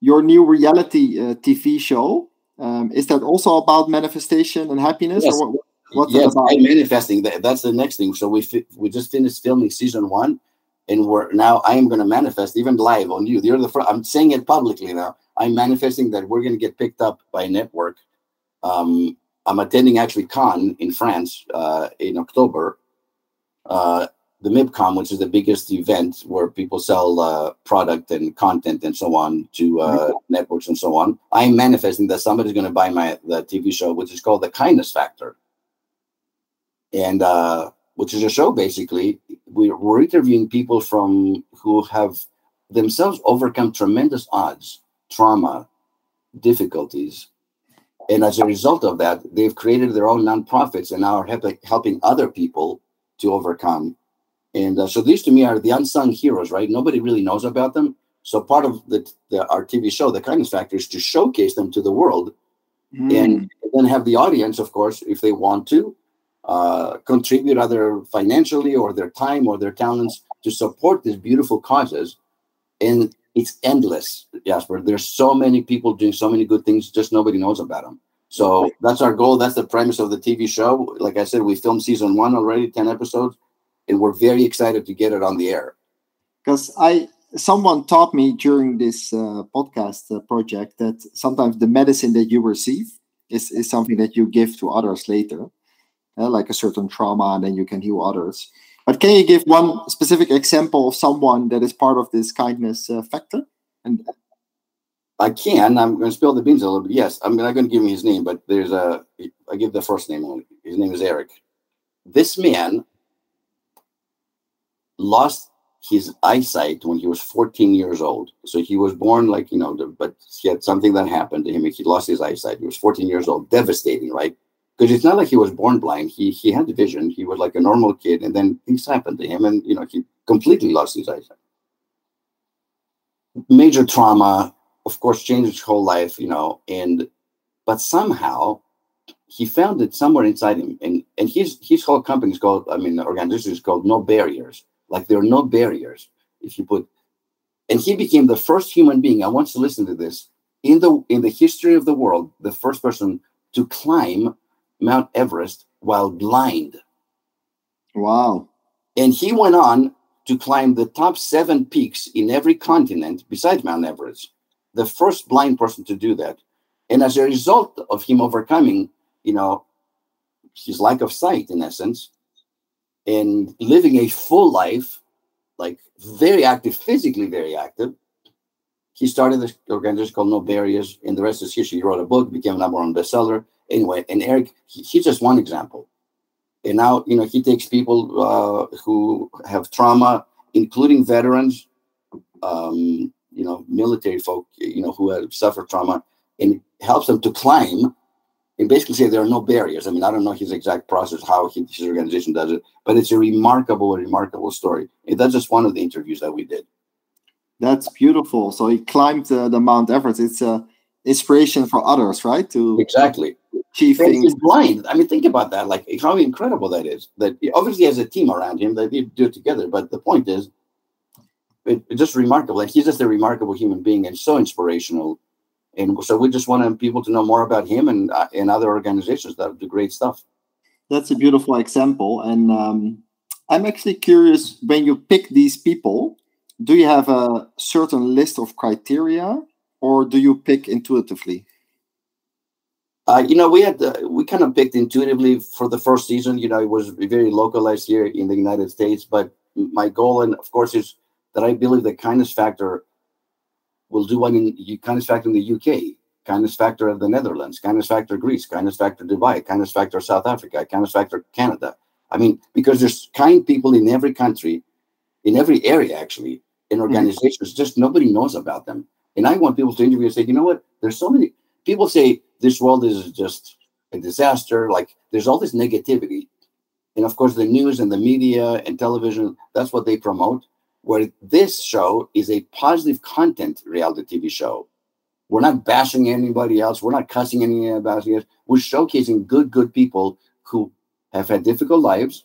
Speaker 1: your new reality uh, TV show um, is that also about manifestation and happiness?
Speaker 2: Yes.
Speaker 1: Or
Speaker 2: what, what's yes, I'm manifesting. That, that's the next thing. So we fi- we just finished filming season one, and we're now I am going to manifest even live on you. You're the first. I'm saying it publicly now. I'm manifesting that we're going to get picked up by a network um, I'm attending actually Cannes in France uh, in October, uh, the MIPCOM, which is the biggest event where people sell uh, product and content and so on to uh, mm-hmm. networks and so on. I'm manifesting that somebody's going to buy my the TV show, which is called The Kindness Factor, and uh, which is a show basically we're, we're interviewing people from who have themselves overcome tremendous odds, trauma, difficulties, and as a result of that, they've created their own nonprofits and now are helping, helping other people to overcome. And uh, so these to me are the unsung heroes, right? Nobody really knows about them, So part of the, the our TV show, The Kindness Factor, is to showcase them to the world, mm. and then have the audience, of course, if they want to, uh, contribute either financially or their time or their talents to support these beautiful causes. And it's endless, Jasper. There's so many people doing so many good things, just nobody knows about them. So that's our goal. That's the premise of the TV show. Like I said, we filmed season one already, 10 episodes, and we're very excited to get it on the air.
Speaker 1: Because I someone taught me during this uh, podcast uh, project that sometimes the medicine that you receive is, is something that you give to others later, uh, like a certain trauma, and then you can heal others. But can you give one specific example of someone that is part of this kindness uh, factor? And
Speaker 2: I can. I'm going to spill the beans a little bit. Yes, I'm not going to give me his name, but there's a. I give the first name only. His name is Eric. This man lost his eyesight when he was 14 years old. So he was born like, you know, but he had something that happened to him. He lost his eyesight. He was 14 years old, devastating, right? Because it's not like he was born blind. He he had the vision. He was like a normal kid, and then things happened to him, and you know, he completely lost his eyesight. Major trauma, of course, changed his whole life, you know, and but somehow he found it somewhere inside him. And and his his whole company is called, I mean, the organization is called No Barriers like there are no barriers. If you put, and he became the first human being. I want you to listen to this in the in the history of the world, the first person to climb Mount Everest while blind.
Speaker 1: Wow!
Speaker 2: And he went on to climb the top seven peaks in every continent besides Mount Everest. The first blind person to do that. And as a result of him overcoming, you know, his lack of sight, in essence, and living a full life, like very active, physically very active. He started this organization called No Barriers, and the rest is history. He wrote a book, became a number one bestseller. Anyway, and Eric, he, he's just one example. And now, you know, he takes people uh, who have trauma, including veterans, um, you know, military folk, you know, who have suffered trauma, and helps them to climb and basically say there are no barriers. I mean, I don't know his exact process, how he, his organization does it, but it's a remarkable, remarkable story. And that's just one of the interviews that we did.
Speaker 1: That's beautiful. So he climbed uh, the Mount Everest. It's a inspiration for others, right? To
Speaker 2: exactly
Speaker 1: achieve things.
Speaker 2: He's blind. I mean, think about that. Like how incredible that is. That obviously has a team around him that they do it together. But the point is, it, it's just remarkable. And he's just a remarkable human being and so inspirational and so we just want people to know more about him and uh, and other organizations that do great stuff.
Speaker 1: That's a beautiful example, and um, I'm actually curious when you pick these people. Do you have a certain list of criteria, or do you pick intuitively?
Speaker 2: Uh, you know, we had uh, we kind of picked intuitively for the first season. You know, it was very localized here in the United States, but my goal, and of course, is that I believe the kindness factor will do one in kindness factor in the UK, kindness factor of the Netherlands, kindness factor Greece, kindness factor Dubai, kindness factor South Africa, kindness factor Canada. I mean, because there's kind people in every country, in every area actually, in mm-hmm. organizations, mm-hmm. just nobody knows about them. And I want people to interview and say, you know what? There's so many people say this world is just a disaster. Like there's all this negativity. And of course, the news and the media and television, that's what they promote where this show is a positive content reality TV show. We're not bashing anybody else. We're not cussing anybody else. We're showcasing good, good people who have had difficult lives,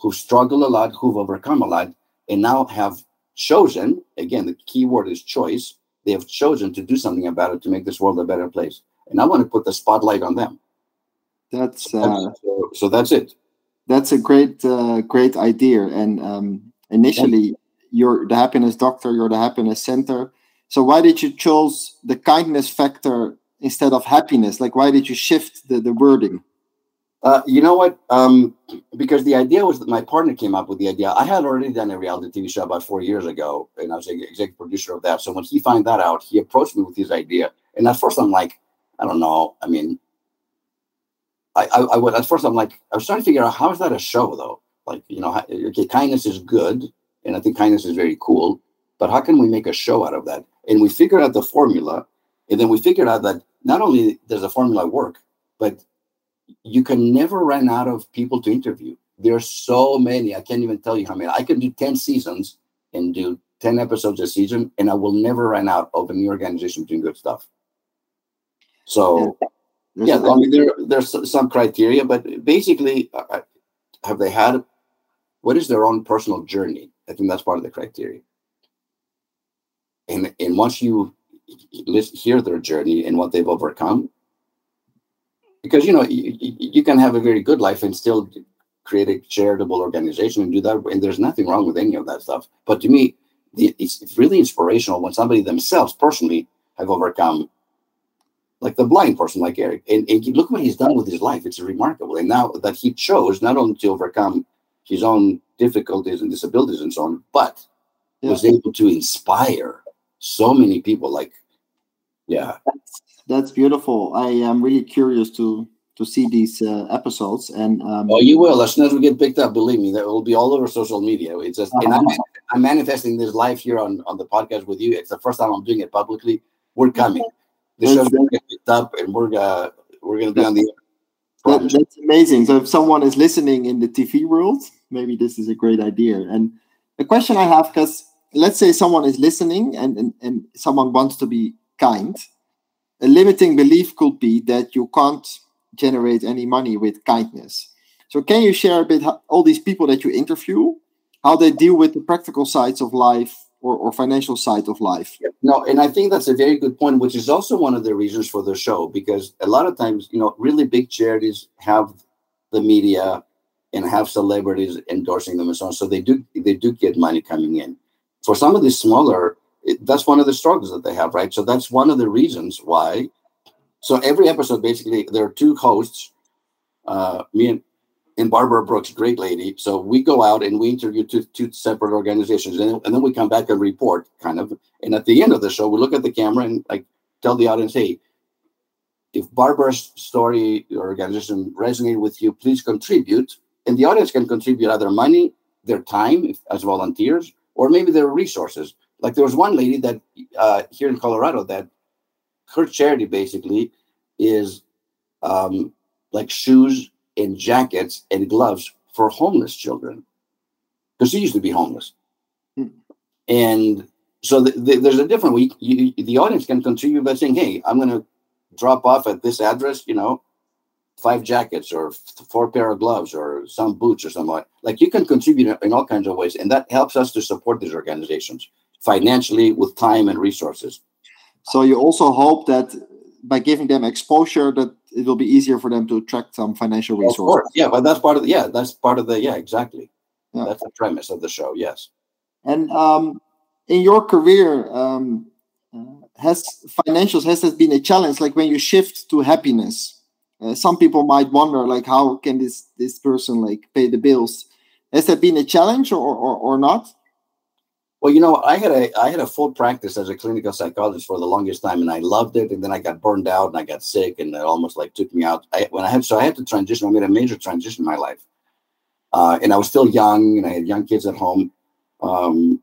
Speaker 2: who struggle a lot, who've overcome a lot, and now have chosen again, the key word is choice. They have chosen to do something about it to make this world a better place. And I want to put the spotlight on them.
Speaker 1: That's uh,
Speaker 2: so, so that's it.
Speaker 1: That's a great, uh, great idea. And um, initially, you're the happiness doctor, you're the happiness center. So why did you choose the kindness factor instead of happiness? Like why did you shift the, the wording?
Speaker 2: Uh, you know what? Um, because the idea was that my partner came up with the idea. I had already done a reality TV show about four years ago, and I was the executive producer of that. So when he found that out, he approached me with his idea. And at first, I'm like, I don't know. I mean, I, I, I at first I'm like, I was trying to figure out how is that a show though? Like, you know, okay, kindness is good, and I think kindness is very cool. But how can we make a show out of that? And we figured out the formula, and then we figured out that not only does the formula work, but you can never run out of people to interview. There are so many. I can't even tell you how many. I can do 10 seasons and do 10 episodes a season, and I will never run out of a new organization doing good stuff. So, yeah, I mean, there, there's some criteria, but basically, uh, uh, have they had what is their own personal journey? I think that's part of the criteria. And, and once you hear their journey and what they've overcome, because you know you, you can have a very good life and still create a charitable organization and do that and there's nothing wrong with any of that stuff. But to me it's really inspirational when somebody themselves personally have overcome like the blind person like eric. And, and look what he's done with his life. It's remarkable. And now that he chose not only to overcome his own difficulties and disabilities and so on but yeah. was able to inspire so many people like yeah
Speaker 1: that's, that's beautiful i am really curious to to see these uh, episodes. And um,
Speaker 2: oh, you will as soon as we get picked up. Believe me, that will be all over social media. It's just, uh-huh. and I'm, I'm, manifesting this live here on on the podcast with you. It's the first time I'm doing it publicly. We're coming. The show's to get picked up, and we're uh, we're going to be on the.
Speaker 1: That, that's amazing. So if someone is listening in the TV world, maybe this is a great idea. And the question I have, because let's say someone is listening and, and, and someone wants to be kind, a limiting belief could be that you can't generate any money with kindness. So, can you share a bit how, all these people that you interview, how they deal with the practical sides of life or, or financial side of life?
Speaker 2: No, and I think that's a very good point, which is also one of the reasons for the show because a lot of times, you know, really big charities have the media and have celebrities endorsing them and so on. So they do they do get money coming in. For some of the smaller, that's one of the struggles that they have, right? So that's one of the reasons why so every episode, basically, there are two hosts, uh, me and, and Barbara Brooks, great lady. So we go out and we interview two, two separate organizations, and, and then we come back and report, kind of. And at the end of the show, we look at the camera and like tell the audience, hey, if Barbara's story or organization resonated with you, please contribute. And the audience can contribute either money, their time as volunteers, or maybe their resources. Like there was one lady that uh, here in Colorado that her charity basically is um, like shoes and jackets and gloves for homeless children because she used to be homeless. Hmm. And so the, the, there's a different way. You, the audience can contribute by saying, "Hey, I'm going to drop off at this address. You know, five jackets or four pair of gloves or some boots or something like. Like you can contribute in all kinds of ways, and that helps us to support these organizations financially with time and resources.
Speaker 1: So you also hope that by giving them exposure, that it will be easier for them to attract some financial resources.
Speaker 2: Yeah, but that's part of the, yeah, that's part of the yeah, exactly. Yeah. That's the premise of the show. Yes.
Speaker 1: And um, in your career, um, uh, has financials has that been a challenge? Like when you shift to happiness, uh, some people might wonder, like, how can this this person like pay the bills? Has that been a challenge or or, or not?
Speaker 2: Well, you know, I had a I had a full practice as a clinical psychologist for the longest time, and I loved it. And then I got burned out, and I got sick, and it almost like took me out. I, when I had so I had to transition. I made a major transition in my life, uh, and I was still young, and I had young kids at home. Um,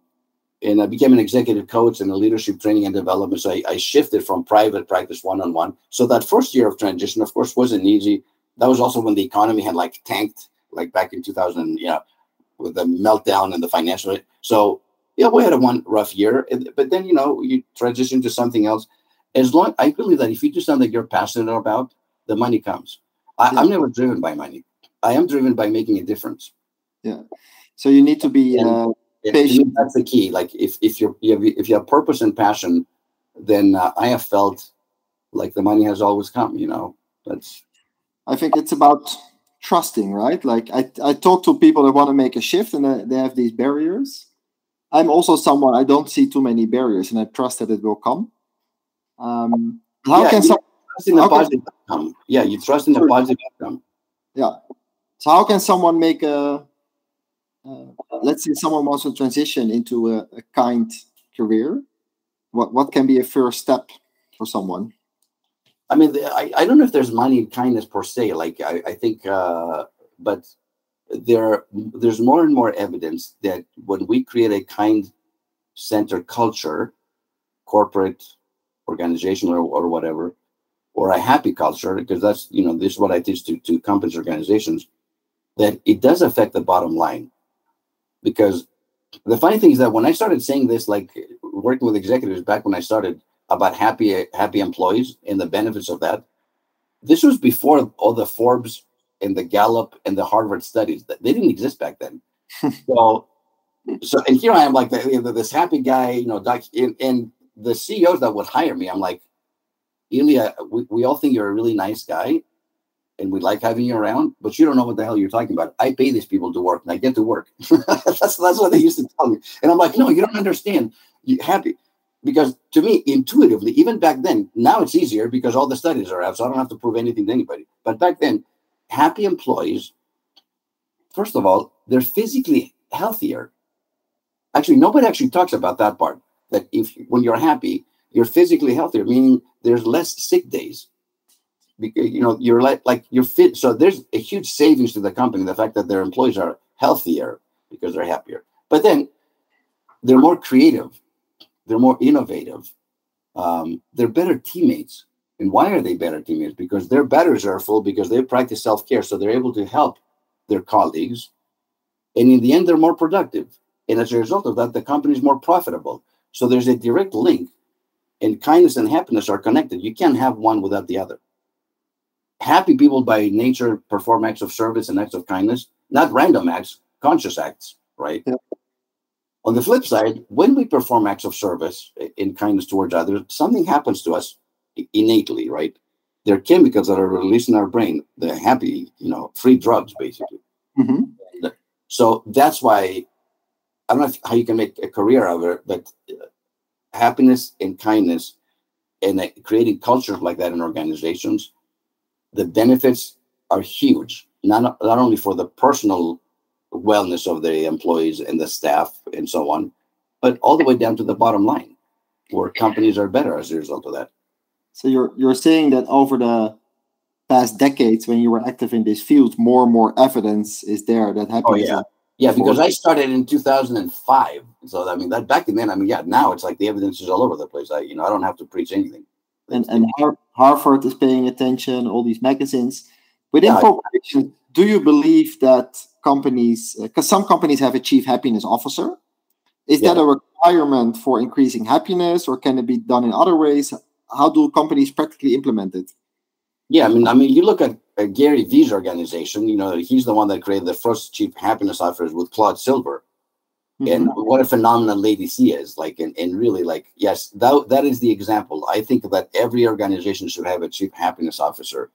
Speaker 2: and I became an executive coach and a leadership training and development. So I, I shifted from private practice one on one. So that first year of transition, of course, wasn't easy. That was also when the economy had like tanked, like back in 2000, yeah, with the meltdown and the financial. So yeah, we had a one rough year, but then you know you transition to something else. As long I believe that if you do something you're passionate about, the money comes. I, am never driven by money. I am driven by making a difference.
Speaker 1: Yeah. So you need to be and, uh,
Speaker 2: patient. That's the key. Like if if have, if you have purpose and passion, then uh, I have felt like the money has always come. You know, that's.
Speaker 1: I think it's about trusting, right? Like I I talk to people that want to make a shift and they have these barriers I'm also someone I don't see too many barriers, and I trust that it will come. Um, how
Speaker 2: yeah,
Speaker 1: can
Speaker 2: some trust in the positive outcome? Yeah, you trust in the positive outcome.
Speaker 1: Yeah. So how can someone make a let's say someone wants to transition into a, a, kind career? What what can be a first step for someone?
Speaker 2: I mean, I, I don't know if there's money in kindness per se. Like I, I think, uh, but there there's more and more evidence that when we create a kind center culture corporate organization or, or whatever or a happy culture because that's you know this is what i teach to, to companies organizations that it does affect the bottom line because the funny thing is that when I started saying this, like working with executives back when I started about happy happy employees and the benefits of that, this was before all the Forbes and the Gallup and the Harvard studies. That they didn't exist back then. so, so and here I am, like the, this happy guy, you know, doc, and, and the CEOs that would hire me, I'm like, Elia, we, we all think you're a really nice guy, and we like having you around, but you don't know what the hell you're talking about. I pay these people to work, and I get to work. that's that's what they used to tell me, and I'm like, no, you don't understand. You happy because to me, intuitively, even back then, now it's easier because all the studies are out, so I don't have to prove anything to anybody. But back then, happy employees, first of all, they're physically healthier. Actually, nobody actually talks about that part. That if when you're happy, you're physically healthier, meaning there's less sick days. Because you know you're like like you're fit. So there's a huge savings to the company. The fact that their employees are healthier because they're happier. But then they're more creative they're more innovative. Um, they're better teammates. And why are they better teammates? Because their batteries are full because they practice self care. So they're able to help their colleagues. And in the end, they're more productive. And as a result of that, the company is more profitable. So there's a direct link. And kindness and happiness are connected. You can't have one without the other. Happy people by nature perform acts of service and acts of kindness, not random acts, conscious acts, right? Yeah. On the flip side, when we perform acts of service in kindness towards others, something happens to us innately, right? There are chemicals that are released in our brain, the happy, you know, free drugs, basically. Mm-hmm. So that's why I don't know how you can make a career out of it, but uh, happiness and kindness and uh, creating cultures like that in organizations, the benefits are huge. Not, not only for the personal wellness of the employees and the staff and so on, but all the way down to the bottom line, where companies are better as a result of that.
Speaker 1: So you're you're saying that over the past decades, when you were active in this field, more and more evidence is there that oh, happens.
Speaker 2: Oh yeah, yeah. Because I started in 2005, so I mean that back then. I mean, yeah. Now it's like the evidence is all over the place. I you know I don't have to preach anything.
Speaker 1: And and Harvard is paying attention. All these magazines within yeah, corporations. Do you believe that companies, because uh, some companies have a chief happiness officer. Is yeah. that a requirement for increasing happiness, or can it be done in other ways? How do companies practically implement it?
Speaker 2: Yeah, I mean, I mean, you look at uh, Gary Vee's organization. You know, he's the one that created the first chief happiness officers with Claude Silver, mm-hmm. and what a phenomenal lady she is. Like, and, and really, like, yes, that that is the example. I think that every organization should have a chief happiness officer,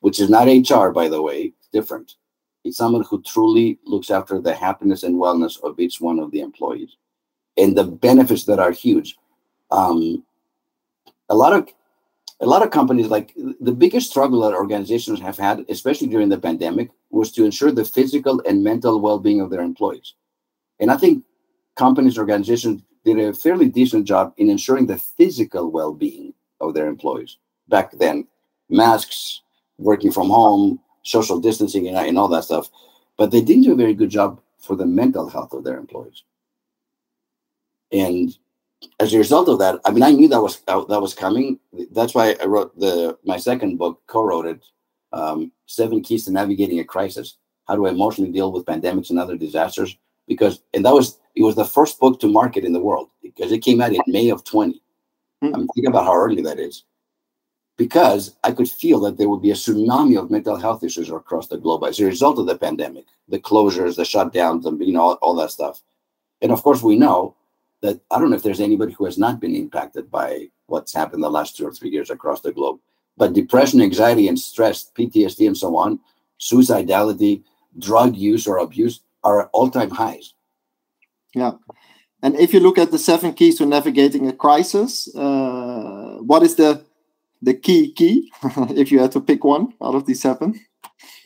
Speaker 2: which is not HR, by the way, it's different. It's someone who truly looks after the happiness and wellness of each one of the employees and the benefits that are huge. Um, a lot of a lot of companies like the biggest struggle that organizations have had, especially during the pandemic, was to ensure the physical and mental well-being of their employees. And I think companies, organizations did a fairly decent job in ensuring the physical well-being of their employees back then. Masks, working from home, social distancing and, and all that stuff. But they didn't do a very good job for the mental health of their employees. And as a result of that, I mean, I knew that was that was coming. That's why I wrote the my second book, co-wrote it, um, Seven Keys to Navigating a Crisis: How to Emotionally Deal with Pandemics and Other Disasters. Because and that was it was the first book to market in the world because it came out in May of 20. Mm-hmm. I'm thinking about how early that is because I could feel that there would be a tsunami of mental health issues across the globe as a result of the pandemic, the closures, the shutdowns, and you know all, all, that stuff. And of course, we know that I don't know if there's anybody who has not been impacted by what's happened the last two or three years across the globe. But depression, anxiety, and stress, PTSD, and so on, suicidality, drug use or abuse are all-time highs.
Speaker 1: Yeah. And if you look at the seven keys to navigating a crisis, uh, what is the the key key if you had to pick one out of these seven?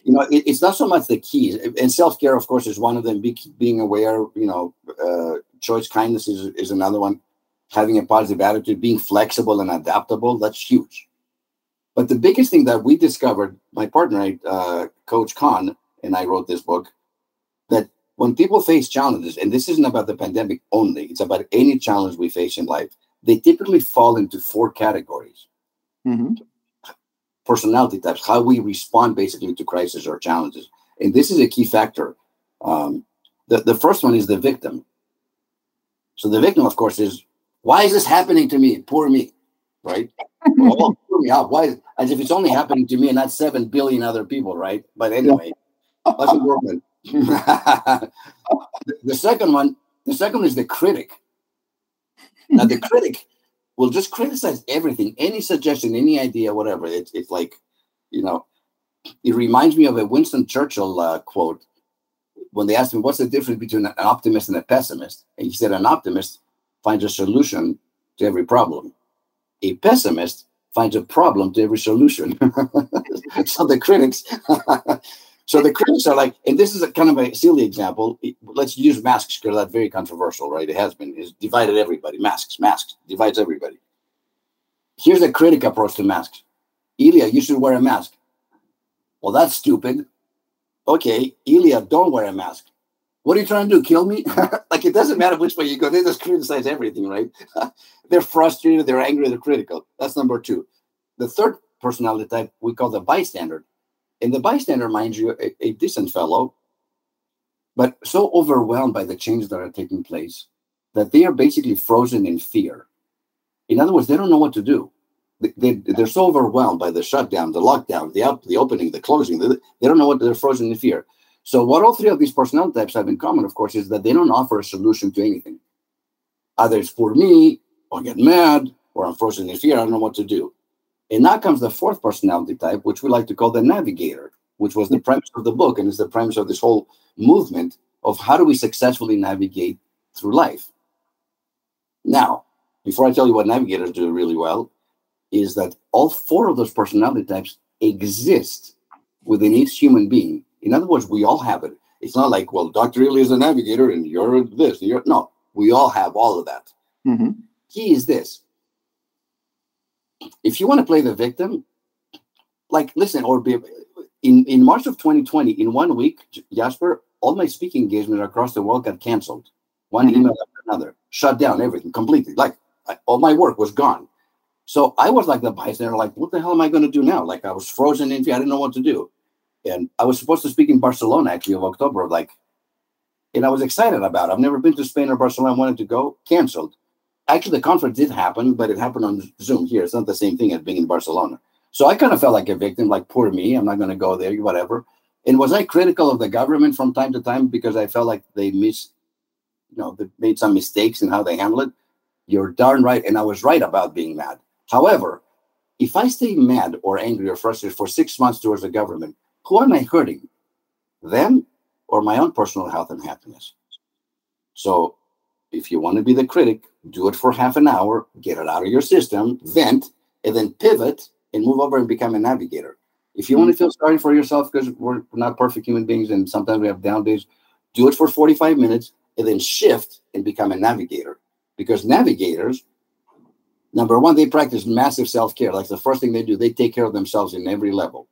Speaker 2: You know, it, it's not so much the keys, and self care, of course, is one of them. Be, being aware, you know, uh, choice kindness is is another one. Having a positive attitude, being flexible and adaptable, that's huge. But the biggest thing that we discovered, my partner, uh, Coach Khan, and I wrote this book, when people face challenges, and this isn't about the pandemic only, it's about any challenge we face in life, they typically fall into four categories mm-hmm. personality types, how we respond basically to crisis or challenges. And this is a key factor. Um, the, the first one is the victim. So the victim, of course, is why is this happening to me? Poor me, right? well, poor me out. Why? As if it's only happening to me and not seven billion other people, right? But anyway, that's important. the, second one, the second one is the critic. Now the critic will just criticize everything, any suggestion, any idea, whatever. It's it's like, you know, it reminds me of a Winston Churchill uh, quote when they asked him, "What's the difference between an optimist and a pessimist?" And he said, "An optimist finds a solution to every problem. A pessimist finds a problem to every solution." so the critics. So the critics are like, and this is a kind of a silly example. Let's use masks because that's very controversial, right? It has been. It's divided everybody. Masks, masks divides everybody. Here's a critic approach to masks. Elia, you should wear a mask. Well, that's stupid. Okay, Elia, don't wear a mask. What are you trying to do? Kill me? like it doesn't matter which way you go. They just criticize everything, right? they're frustrated, they're angry, they're critical. That's number two. The third personality type we call the bystander. And the bystander, mind you, a, a decent fellow, but so overwhelmed by the changes that are taking place that they are basically frozen in fear. In other words, they don't know what to do they, they're so overwhelmed by the shutdown, the lockdown, the up, the opening, the closing. They, they don't know what they're frozen in fear. So what all three of these personality types have in common, of course, is that they don't offer a solution to anything. Either it's for me, or get mad, or I'm frozen in fear. I don't know what to do. And now comes the fourth personality type, which we like to call the navigator, which was the premise of the book and is the premise of this whole movement of how do we successfully navigate through life. Now, before I tell you what navigators do really well, is that all four of those personality types exist within each human being. In other words, we all have it. It's not like, well, Dr. Elia is a navigator and you're this. And you're no, we all have all of that. Mm-hmm. Key is this. If you want to play the victim, like listen, or be in, in March of 2020, in one week, Jasper, all my speaking engagements across the world got canceled. One mm-hmm. email after another, shut down everything completely. Like I, all my work was gone. So I was like the bystander, like, what the hell am I going to do now? Like I was frozen in fear. I didn't know what to do. And I was supposed to speak in Barcelona actually of October, like, and I was excited about it. I've never been to Spain or Barcelona. I wanted to go, canceled. Actually, the conference did happen, but it happened on Zoom here. It's not the same thing as being in Barcelona. So I kind of felt like a victim, like poor me. I'm not going to go there, whatever. And was I critical of the government from time to time because I felt like they missed, you know, they made some mistakes in how they handle it? You're darn right. And I was right about being mad. However, if I stay mad or angry or frustrated for six months towards the government, who am I hurting? Them or my own personal health and happiness? So if you want to be the critic, do it for half an hour, get it out of your system, vent, and then pivot and move over and become a navigator. If you mm-hmm. want to feel sorry for yourself because we're not perfect human beings and sometimes we have down days, do it for 45 minutes and then shift and become a navigator. Because navigators Number one, they practice massive self care. Like the first thing they do, they take care of themselves in every level.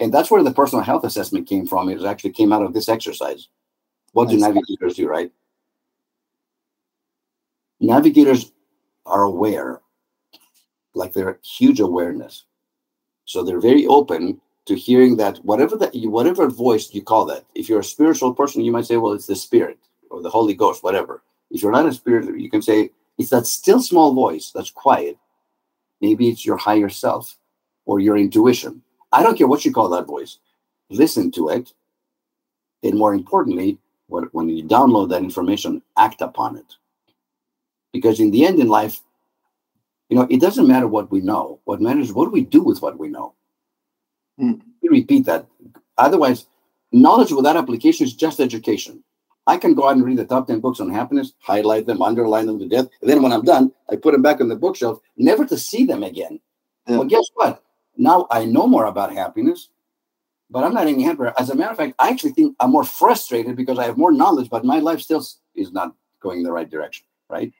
Speaker 2: And that's where the personal health assessment came from. It actually came out of this exercise. What do navigators do, right? Navigators are aware, like they're huge awareness. So they're very open to hearing that whatever that whatever voice you call that. If you're a spiritual person, you might say, well, it's the spirit or the Holy Ghost, whatever. If you're not a spirit, you can say it's that still small voice that's quiet. Maybe it's your higher self or your intuition. I don't care what you call that voice. Listen to it. And more importantly, when you download that information, act upon it. Because in the end in life, you know, it doesn't matter what we know. What matters is what do we do with what we know? Mm. repeat that. Otherwise, knowledge without application is just education. I can go out and read the top 10 books on happiness, highlight them, underline them to death. And then when I'm done, I put them back on the bookshelf, never to see them again. Yeah. Well, guess what? Now I know more about happiness, but I'm not any happier. As a matter of fact, I actually think I'm more frustrated because I have more knowledge, but my life still is not going in the right direction, right?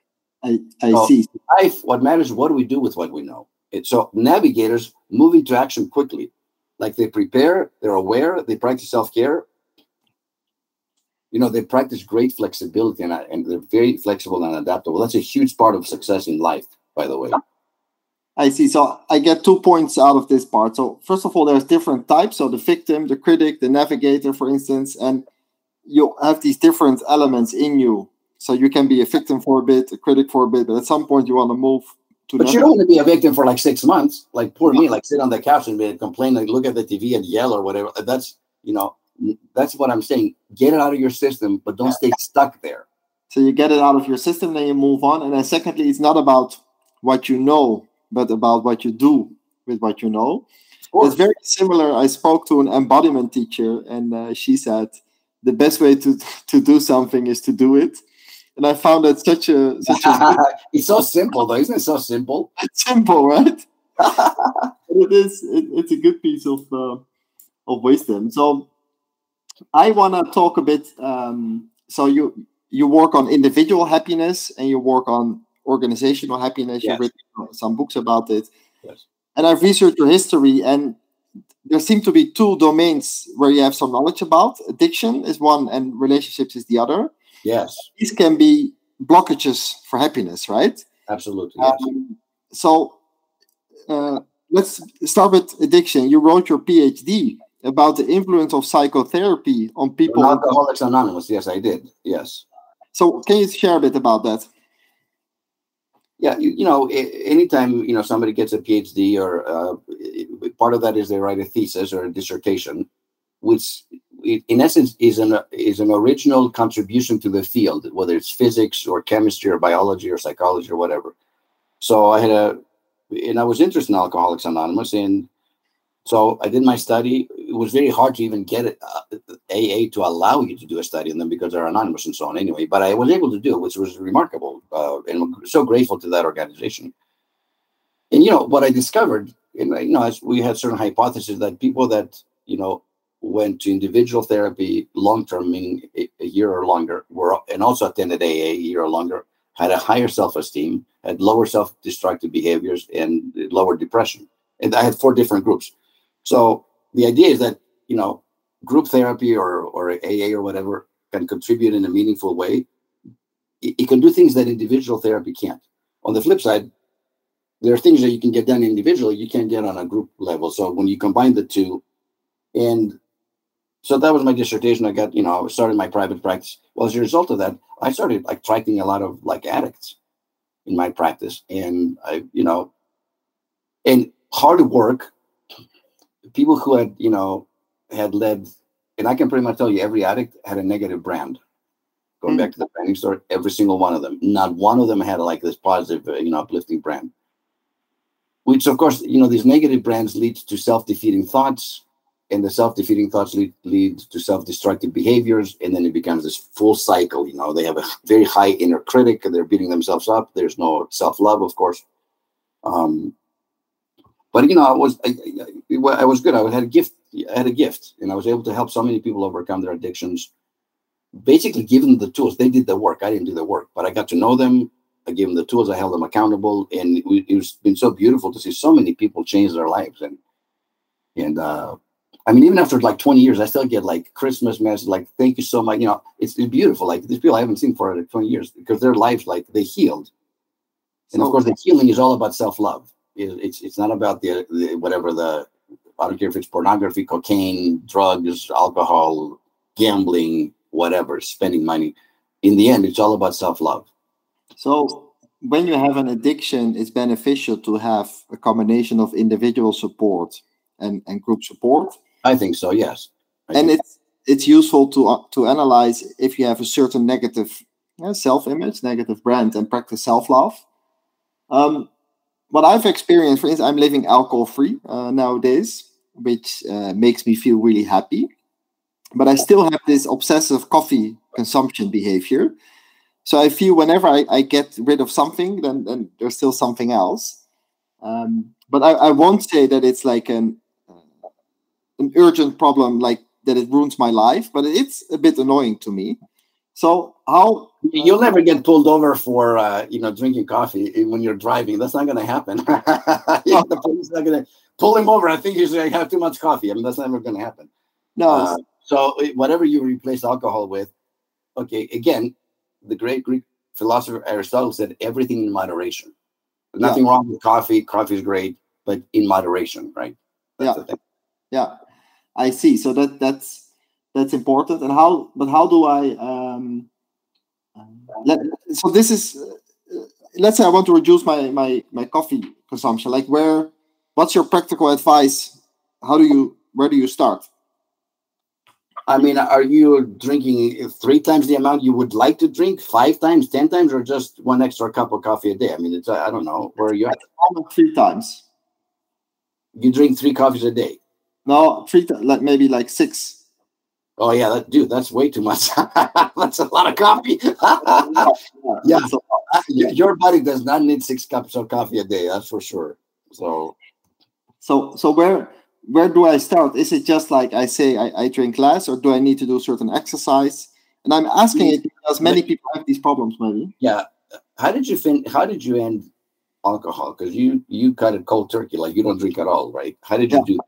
Speaker 1: I, I so see.
Speaker 2: Life, what matters what do we do with what we know? It, so navigators move into action quickly. Like they prepare, they're aware, they practice self-care, you know, they practice great flexibility and, and they're very flexible and adaptable. That's a huge part of success in life, by the way.
Speaker 1: I see. So I get two points out of this part. So first of all, there's different types. So the victim, the critic, the navigator, for instance, and you have these different elements in you. So you can be a victim for a bit, a critic for a bit, but at some point you want to move to.
Speaker 2: But you don't want to be a victim for like six months, like poor me, like sit on the couch and be, complain, like look at the TV and yell or whatever. That's you know, that's what I'm saying. Get it out of your system, but don't stay stuck there.
Speaker 1: So you get it out of your system, then you move on. And then secondly, it's not about what you know, but about what you do with what you know. It's very similar. I spoke to an embodiment teacher, and uh, she said the best way to to do something is to do it. And I found that such a such a
Speaker 2: it's so simple though, isn't it? So simple.
Speaker 1: It's simple, right? it is. It, it's a good piece of uh, of wisdom. So I want to talk a bit. Um, so you you work on individual happiness and you work on organizational happiness. Yes. You've written some books about it.
Speaker 2: Yes.
Speaker 1: And I've researched your history, and there seem to be two domains where you have some knowledge about. Addiction is one, and relationships is the other.
Speaker 2: Yes.
Speaker 1: These can be blockages for happiness, right?
Speaker 2: Absolutely. Yes. Um,
Speaker 1: so uh, let's start with addiction. You wrote your PhD about the influence of psychotherapy on people.
Speaker 2: Alcoholics Anonymous. Yes, I did. Yes.
Speaker 1: So can you share a bit about that?
Speaker 2: Yeah, you, you know, anytime you know somebody gets a PhD, or uh, part of that is they write a thesis or a dissertation, which in essence is an is an original contribution to the field, whether it's physics or chemistry or biology or psychology or whatever. So I had a, and I was interested in Alcoholics Anonymous, and so I did my study. It was very hard to even get it, uh, AA to allow you to do a study in them because they're anonymous and so on. Anyway, but I was able to do it, which was remarkable, uh, and so grateful to that organization. And you know what I discovered, and you know, as we had certain hypotheses that people that you know went to individual therapy long term, meaning a, year or longer, were and also attended AA a year or longer, had a higher self esteem, had lower self destructive behaviors, and lower depression. And I had four different groups. So the idea is that you know group therapy or or AA or whatever can contribute in a meaningful way. It, it, can do things that individual therapy can't. On the flip side, there are things that you can get done individually you can't get on a group level. So when you combine the two, and so that was my dissertation. I got you know I started my private practice. Well, as a result of that, I started like tracking a lot of like addicts in my practice, and I you know, and hard work people who had, you know, had led, and I can pretty much tell you every addict had a negative brand. Going mm-hmm. back to the branding store, every single one of them, not one of them had like this positive, uh, you know, uplifting brand. Which, of course, you know, these negative brands lead to self-defeating thoughts, and the self-defeating thoughts lead, lead to self-destructive behaviors, and then it becomes this full cycle. You know, they have a very high inner critic, and they're beating themselves up. There's no self-love, of course. Um, but you know, I was I, I, was good. I had a gift. I had a gift, and I was able to help so many people overcome their addictions. Basically, give them the tools. They did the work. I didn't do the work, but I got to know them. I gave them the tools. I held them accountable, and it, has been so beautiful to see so many people change their lives. And and uh, I mean, even after like 20 years, I still get like Christmas messages, like "Thank you so much." You know, it's, it's beautiful. Like these people I haven't seen for like 20 years because their lives like they healed. And of course, the healing is all about self love it's it's not about the, the whatever the I don't care if it's pornography, cocaine, drugs, alcohol, gambling, whatever, spending money. In the end, it's all about self love.
Speaker 1: So, when you have an addiction, it's beneficial to have a combination of individual support and, and group support.
Speaker 2: I think so. Yes,
Speaker 1: I and it's it's useful to uh, to analyze if you have a certain negative uh, self image, negative brand, and practice self love. Um, what I've experienced, for instance, I'm living alcohol free uh, nowadays, which uh, makes me feel really happy. But I still have this obsessive coffee consumption behavior. So I feel whenever I, I get rid of something, then, then there's still something else. Um, but I, I won't say that it's like an an urgent problem, like that it ruins my life. But it's a bit annoying to me. So how
Speaker 2: you'll never get pulled over for uh, you know drinking coffee when you're driving. That's not going to happen. yeah, the police not going to pull him over. I think he's going to have too much coffee. I mean, that's never going to happen.
Speaker 1: No. Uh,
Speaker 2: so whatever you replace alcohol with, okay. Again, the great Greek philosopher Aristotle said everything in moderation. Nothing yeah. wrong with coffee. Coffee is great, but in moderation, right?
Speaker 1: That's yeah. Yeah, I see. So that that's that's important. And how? But how do I um, let, so this is uh, let's say I want to reduce my my my coffee consumption. Like where, what's your practical advice? How do you where do you start?
Speaker 2: I mean, are you drinking three times the amount you would like to drink, five times, ten times, or just one extra cup of coffee a day? I mean, it's I don't know where are you at.
Speaker 1: Three times.
Speaker 2: You drink three coffees a day.
Speaker 1: No, three like maybe like six.
Speaker 2: Oh yeah, that, dude, that's way too much. that's a lot of coffee. yeah, so, your body does not need six cups of coffee a day. That's for sure. So,
Speaker 1: so, so where where do I start? Is it just like I say I, I drink less, or do I need to do certain exercise? And I'm asking it because many people have these problems, maybe.
Speaker 2: Yeah. How did you fin- How did you end alcohol? Because you you cut it cold turkey, like you don't drink at all, right? How did you yeah. do?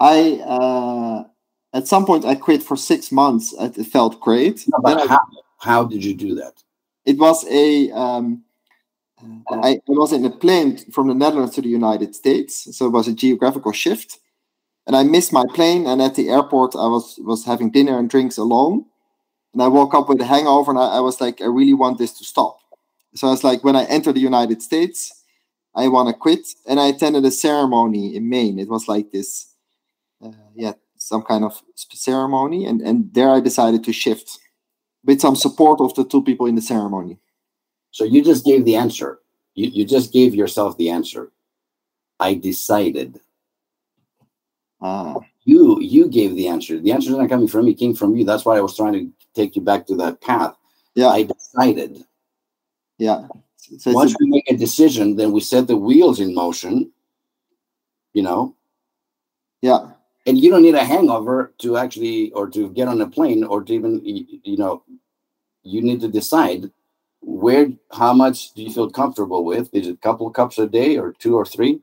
Speaker 2: That?
Speaker 1: I uh, at some point I quit for six months. It felt great.
Speaker 2: No, but how, how did you do that?
Speaker 1: It was a um, I, I was in a plane from the Netherlands to the United States, so it was a geographical shift. And I missed my plane, and at the airport, I was was having dinner and drinks alone. And I woke up with a hangover, and I, I was like, I really want this to stop. So I was like, when I enter the United States, I want to quit. And I attended a ceremony in Maine. It was like this, uh, yeah, some kind of ceremony, and and there I decided to shift with some support of the two people in the ceremony.
Speaker 2: So you just gave the answer. You, you just gave yourself the answer. I decided.
Speaker 1: Ah.
Speaker 2: You you gave the answer. The answer is not coming from me, it came from you. That's why I was trying to take you back to that path.
Speaker 1: Yeah.
Speaker 2: I decided.
Speaker 1: Yeah.
Speaker 2: So Once we make a decision, then we set the wheels in motion. You know?
Speaker 1: Yeah.
Speaker 2: And you don't need a hangover to actually or to get on a plane or to even you know, you need to decide where how much do you feel comfortable with? Is it a couple cups a day or two or three?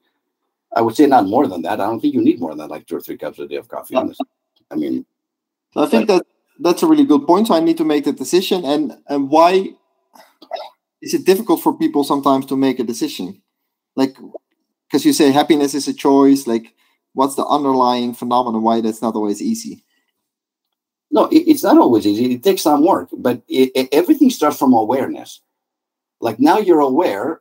Speaker 2: I would say not more than that. I don't think you need more than like two or three cups a day of coffee i mean
Speaker 1: i think that that's a really good point. So i need to make the decision and and why is it difficult for people sometimes to make a decision? Like because you say happiness is a choice like what's the underlying phenomenon why that's not always easy
Speaker 2: no, it, it's not always easy. It takes some work, but it, it, everything starts from awareness. Like now you're aware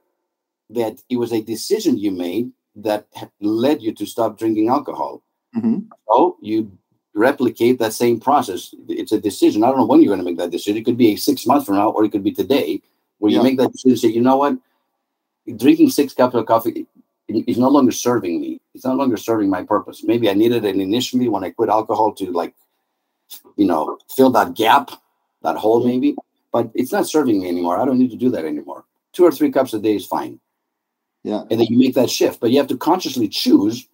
Speaker 2: that it was a decision you made that led you to stop drinking alcohol.
Speaker 1: Mm-hmm.
Speaker 2: So you replicate that same process. It's a decision. I don't know when you're going to make that decision. It could be six months from now, or it could be today, where you make that decision. Say, you know what, drinking six cups of coffee is no longer serving me. It's no longer serving my purpose. Maybe I needed it initially when I quit alcohol to like you know, fill that gap, that hole maybe. But it's not serving me anymore. I don't need to do that anymore. Two or three cups a day is fine.
Speaker 1: Yeah.
Speaker 2: And then you make that shift. But you have to consciously choose.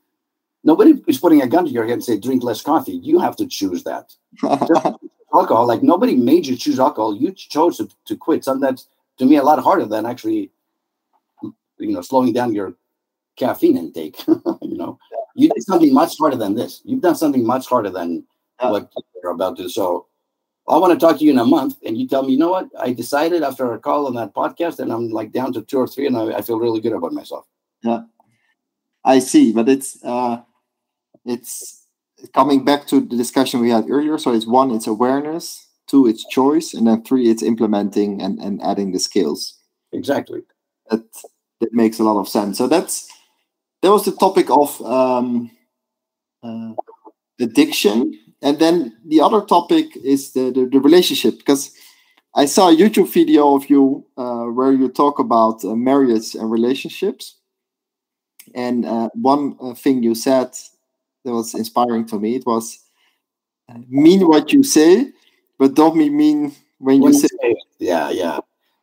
Speaker 2: Nobody is putting a gun to your head and say, drink less coffee. You have to choose that. alcohol, like nobody made you choose alcohol. You chose to, to quit. Something that's to me a lot harder than actually, you know, slowing down your caffeine intake. you know, you did something much harder than this. You've done something much harder than yeah. what you're about to. So I want to talk to you in a month, and you tell me, you know what? I decided after a call on that podcast, and I'm like down to two or three, and I, I feel really good about myself.
Speaker 1: Yeah, I see, but it's uh, it's coming back to the discussion we had earlier. So it's one, it's awareness. Two, it's choice, and then three, it's implementing and and adding the skills.
Speaker 2: Exactly.
Speaker 1: That that makes a lot of sense. So that's that was the topic of um, uh, addiction and then the other topic is the, the, the, relationship because I saw a YouTube video of you uh, where you talk about uh, marriage and relationships. And uh, one uh, thing you said that was inspiring to me it was uh, mean what you say, but don't mean when, when you say it.
Speaker 2: Yeah, yeah.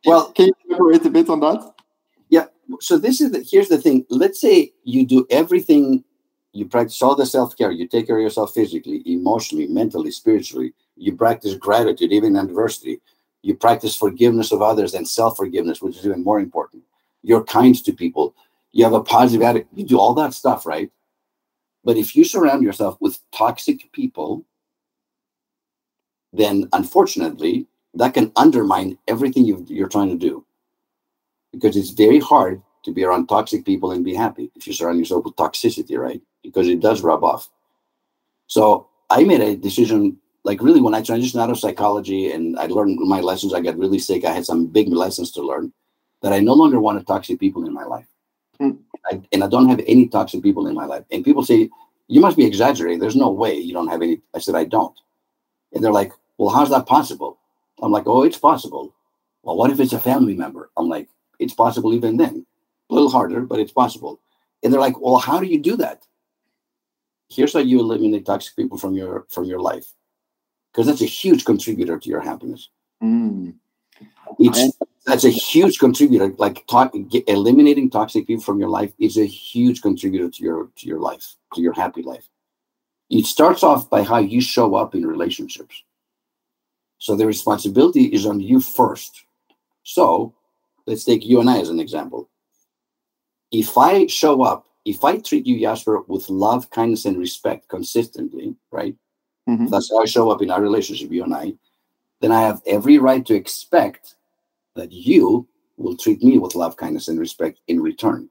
Speaker 1: Well, can you elaborate a bit on that?
Speaker 2: So this is the, here's the thing. Let's say you do everything you practice all the self-care you take care of yourself physically emotionally mentally spiritually you practice gratitude even in adversity you practice forgiveness of others and self-forgiveness which is even more important. You're kind to people. You have a positive attitude you do all that stuff right? But if you surround yourself with toxic people then unfortunately that can undermine everything you are trying to do because it's very hard to be around toxic people and be happy if you surround yourself with toxicity, right? Because it does rub off. So I made a decision like really when I transitioned out of psychology and I learned my lessons, I got really sick. I had some big lessons to learn that I no longer wanted toxic people in my life. Mm. I, and I don't have any toxic people in my life. And people say, you must be exaggerating. There's no way you don't have any. I said, I don't. And they're like, well, how's that possible? I'm like, oh, it's possible. Well, what if it's a family member? I'm like, it's possible even then. A little harder, but it's possible. And they're like, well, how do you do that? Here's how you eliminate toxic people from your from your life, because that's a huge contributor to your happiness. Mm. It's that's a huge contributor. Like get, eliminating toxic people from your life is a huge contributor to your to your life, to your happy life. It starts off by how you show up in relationships. So the responsibility is on you first. So let's take you and I as an example. If I show up, if I treat you, Jasper, with love, kindness, and respect consistently, right? Mm-hmm. That's how I show up in our relationship, you and I, then I have every right to expect that you will treat me with love, kindness, and respect in return.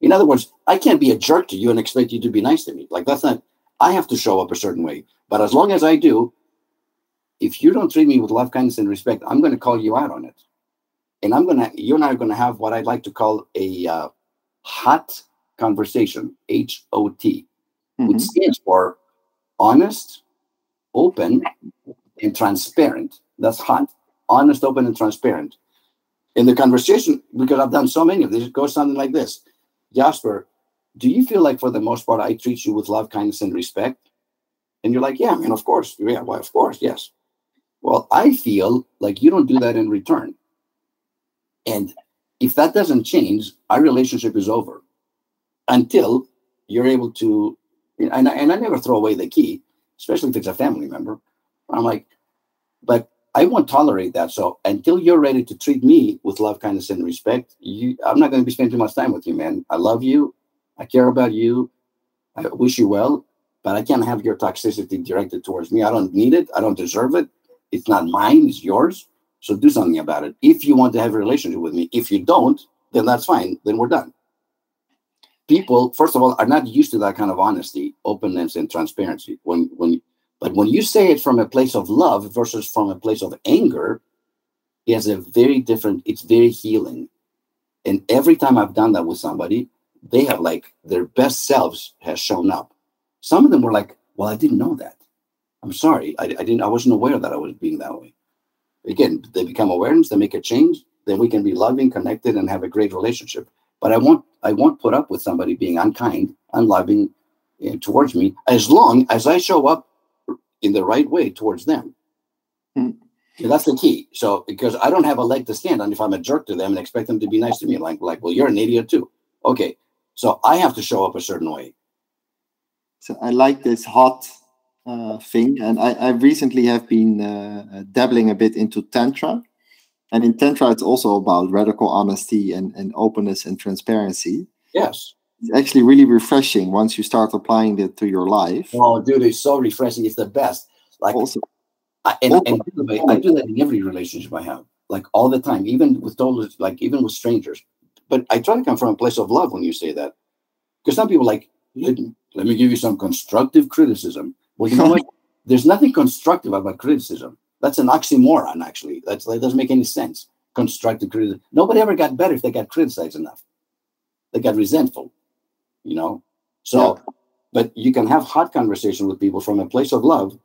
Speaker 2: In other words, I can't be a jerk to you and expect you to be nice to me. Like that's not, I have to show up a certain way. But as long as I do, if you don't treat me with love, kindness, and respect, I'm going to call you out on it. And I'm to, you and I are to have what I'd like to call a uh, hot conversation, H O T, mm-hmm. which stands for honest, open, and transparent. That's hot honest, open, and transparent. In the conversation, because I've done so many of these, it goes something like this Jasper, do you feel like for the most part I treat you with love, kindness, and respect? And you're like, yeah, I mean, of course. Yeah, well, of course, yes. Well, I feel like you don't do that in return. And if that doesn't change, our relationship is over until you're able to. And I, and I never throw away the key, especially if it's a family member. I'm like, but I won't tolerate that. So until you're ready to treat me with love, kindness, and respect, you, I'm not going to be spending too much time with you, man. I love you. I care about you. I wish you well, but I can't have your toxicity directed towards me. I don't need it. I don't deserve it. It's not mine. It's yours. So do something about it. If you want to have a relationship with me, if you don't, then that's fine. Then we're done. People, first of all, are not used to that kind of honesty, openness, and transparency. When when but when you say it from a place of love versus from a place of anger, it has a very different, it's very healing. And every time I've done that with somebody, they have like their best selves has shown up. Some of them were like, well, I didn't know that. I'm sorry. I, I didn't, I wasn't aware that I was being that way. Again, they become awareness, they make a change, then we can be loving, connected, and have a great relationship. But I won't, I won't put up with somebody being unkind, unloving uh, towards me as long as I show up in the right way towards them. Mm. that's the key. So because I don't have a leg to stand on if I'm a jerk to them and expect them to be nice to me, like like, well, you're an idiot too. Okay, so I have to show up a certain way.
Speaker 1: So I like this hot uh, thing, and I, I recently have been uh, dabbling a bit into tantra, and in tantra it's also about radical honesty and, and openness and transparency.
Speaker 2: Yes
Speaker 1: it's actually really refreshing once you start applying it to your life.
Speaker 2: Oh, dude, it's so refreshing. It's the best. Like, also, I, and, also, and way, I do that in every relationship I have, like all the time, even with total, like even with strangers. But I try to come from a place of love when you say that, because some people like let, let me give you some constructive criticism. Well, you know what? There's nothing constructive about criticism. That's an oxymoron, actually. That's that doesn't make any sense. Constructive criticism. Nobody ever got better if they got criticized enough. They got resentful you know so yeah. but you can have hot conversation with people from a place of love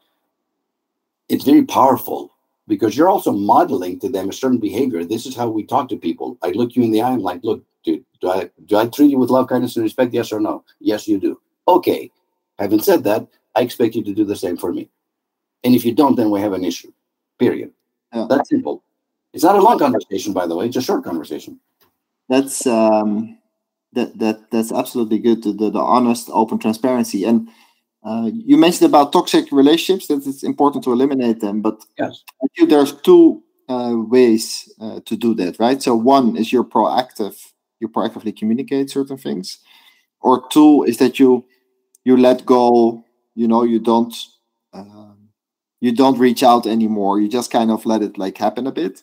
Speaker 2: it's very powerful because you're also modeling to them a certain behavior this is how we talk to people i look you in the eye i'm like look dude do i do i treat you with love kindness and respect yes or no yes you do okay having said that i expect you to do the same for me and if you don't then we have an issue period yeah. that's simple it's not a long conversation by the way it's a short conversation
Speaker 1: that's um that that that's absolutely good. The, the, the honest, open transparency. And uh, you mentioned about toxic relationships that it's important to eliminate them. But
Speaker 2: yes.
Speaker 1: there's two uh, ways uh, to do that, right? So one is you're proactive, you proactively communicate certain things, or two is that you you let go. You know, you don't um, you don't reach out anymore. You just kind of let it like happen a bit.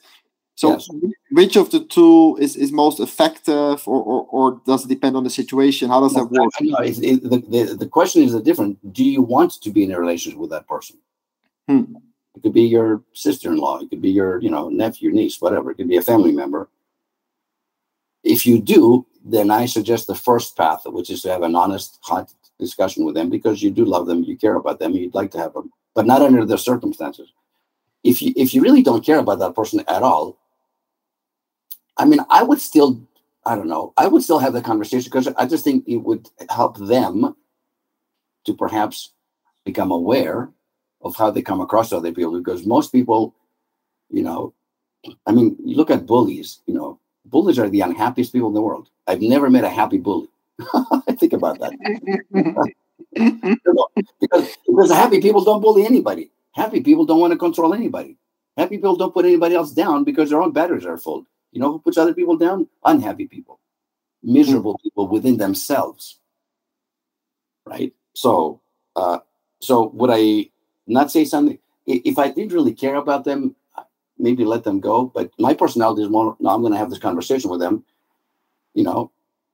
Speaker 1: So, yes. which of the two is, is most effective, or, or, or does it depend on the situation? How does no, that work?
Speaker 2: No, it, it, the, the, the question is different. Do you want to be in a relationship with that person?
Speaker 1: Hmm.
Speaker 2: It could be your sister-in-law. It could be your, you know, nephew, niece, whatever. It could be a family member. If you do, then I suggest the first path, which is to have an honest, hot discussion with them because you do love them, you care about them, you'd like to have them, but not under the circumstances. If you if you really don't care about that person at all, I mean, I would still, I don't know, I would still have the conversation because I just think it would help them to perhaps become aware of how they come across other people because most people, you know, I mean, you look at bullies, you know, bullies are the unhappiest people in the world. I've never met a happy bully. I think about that. because, because happy people don't bully anybody. Happy people don't want to control anybody. Happy people don't put anybody else down because their own batteries are full. You know who puts other people down? Unhappy people, miserable people within themselves. Right. So, uh, so would I not say something? If I didn't really care about them, maybe let them go. But my personality is more, no, I'm going to have this conversation with them, you know.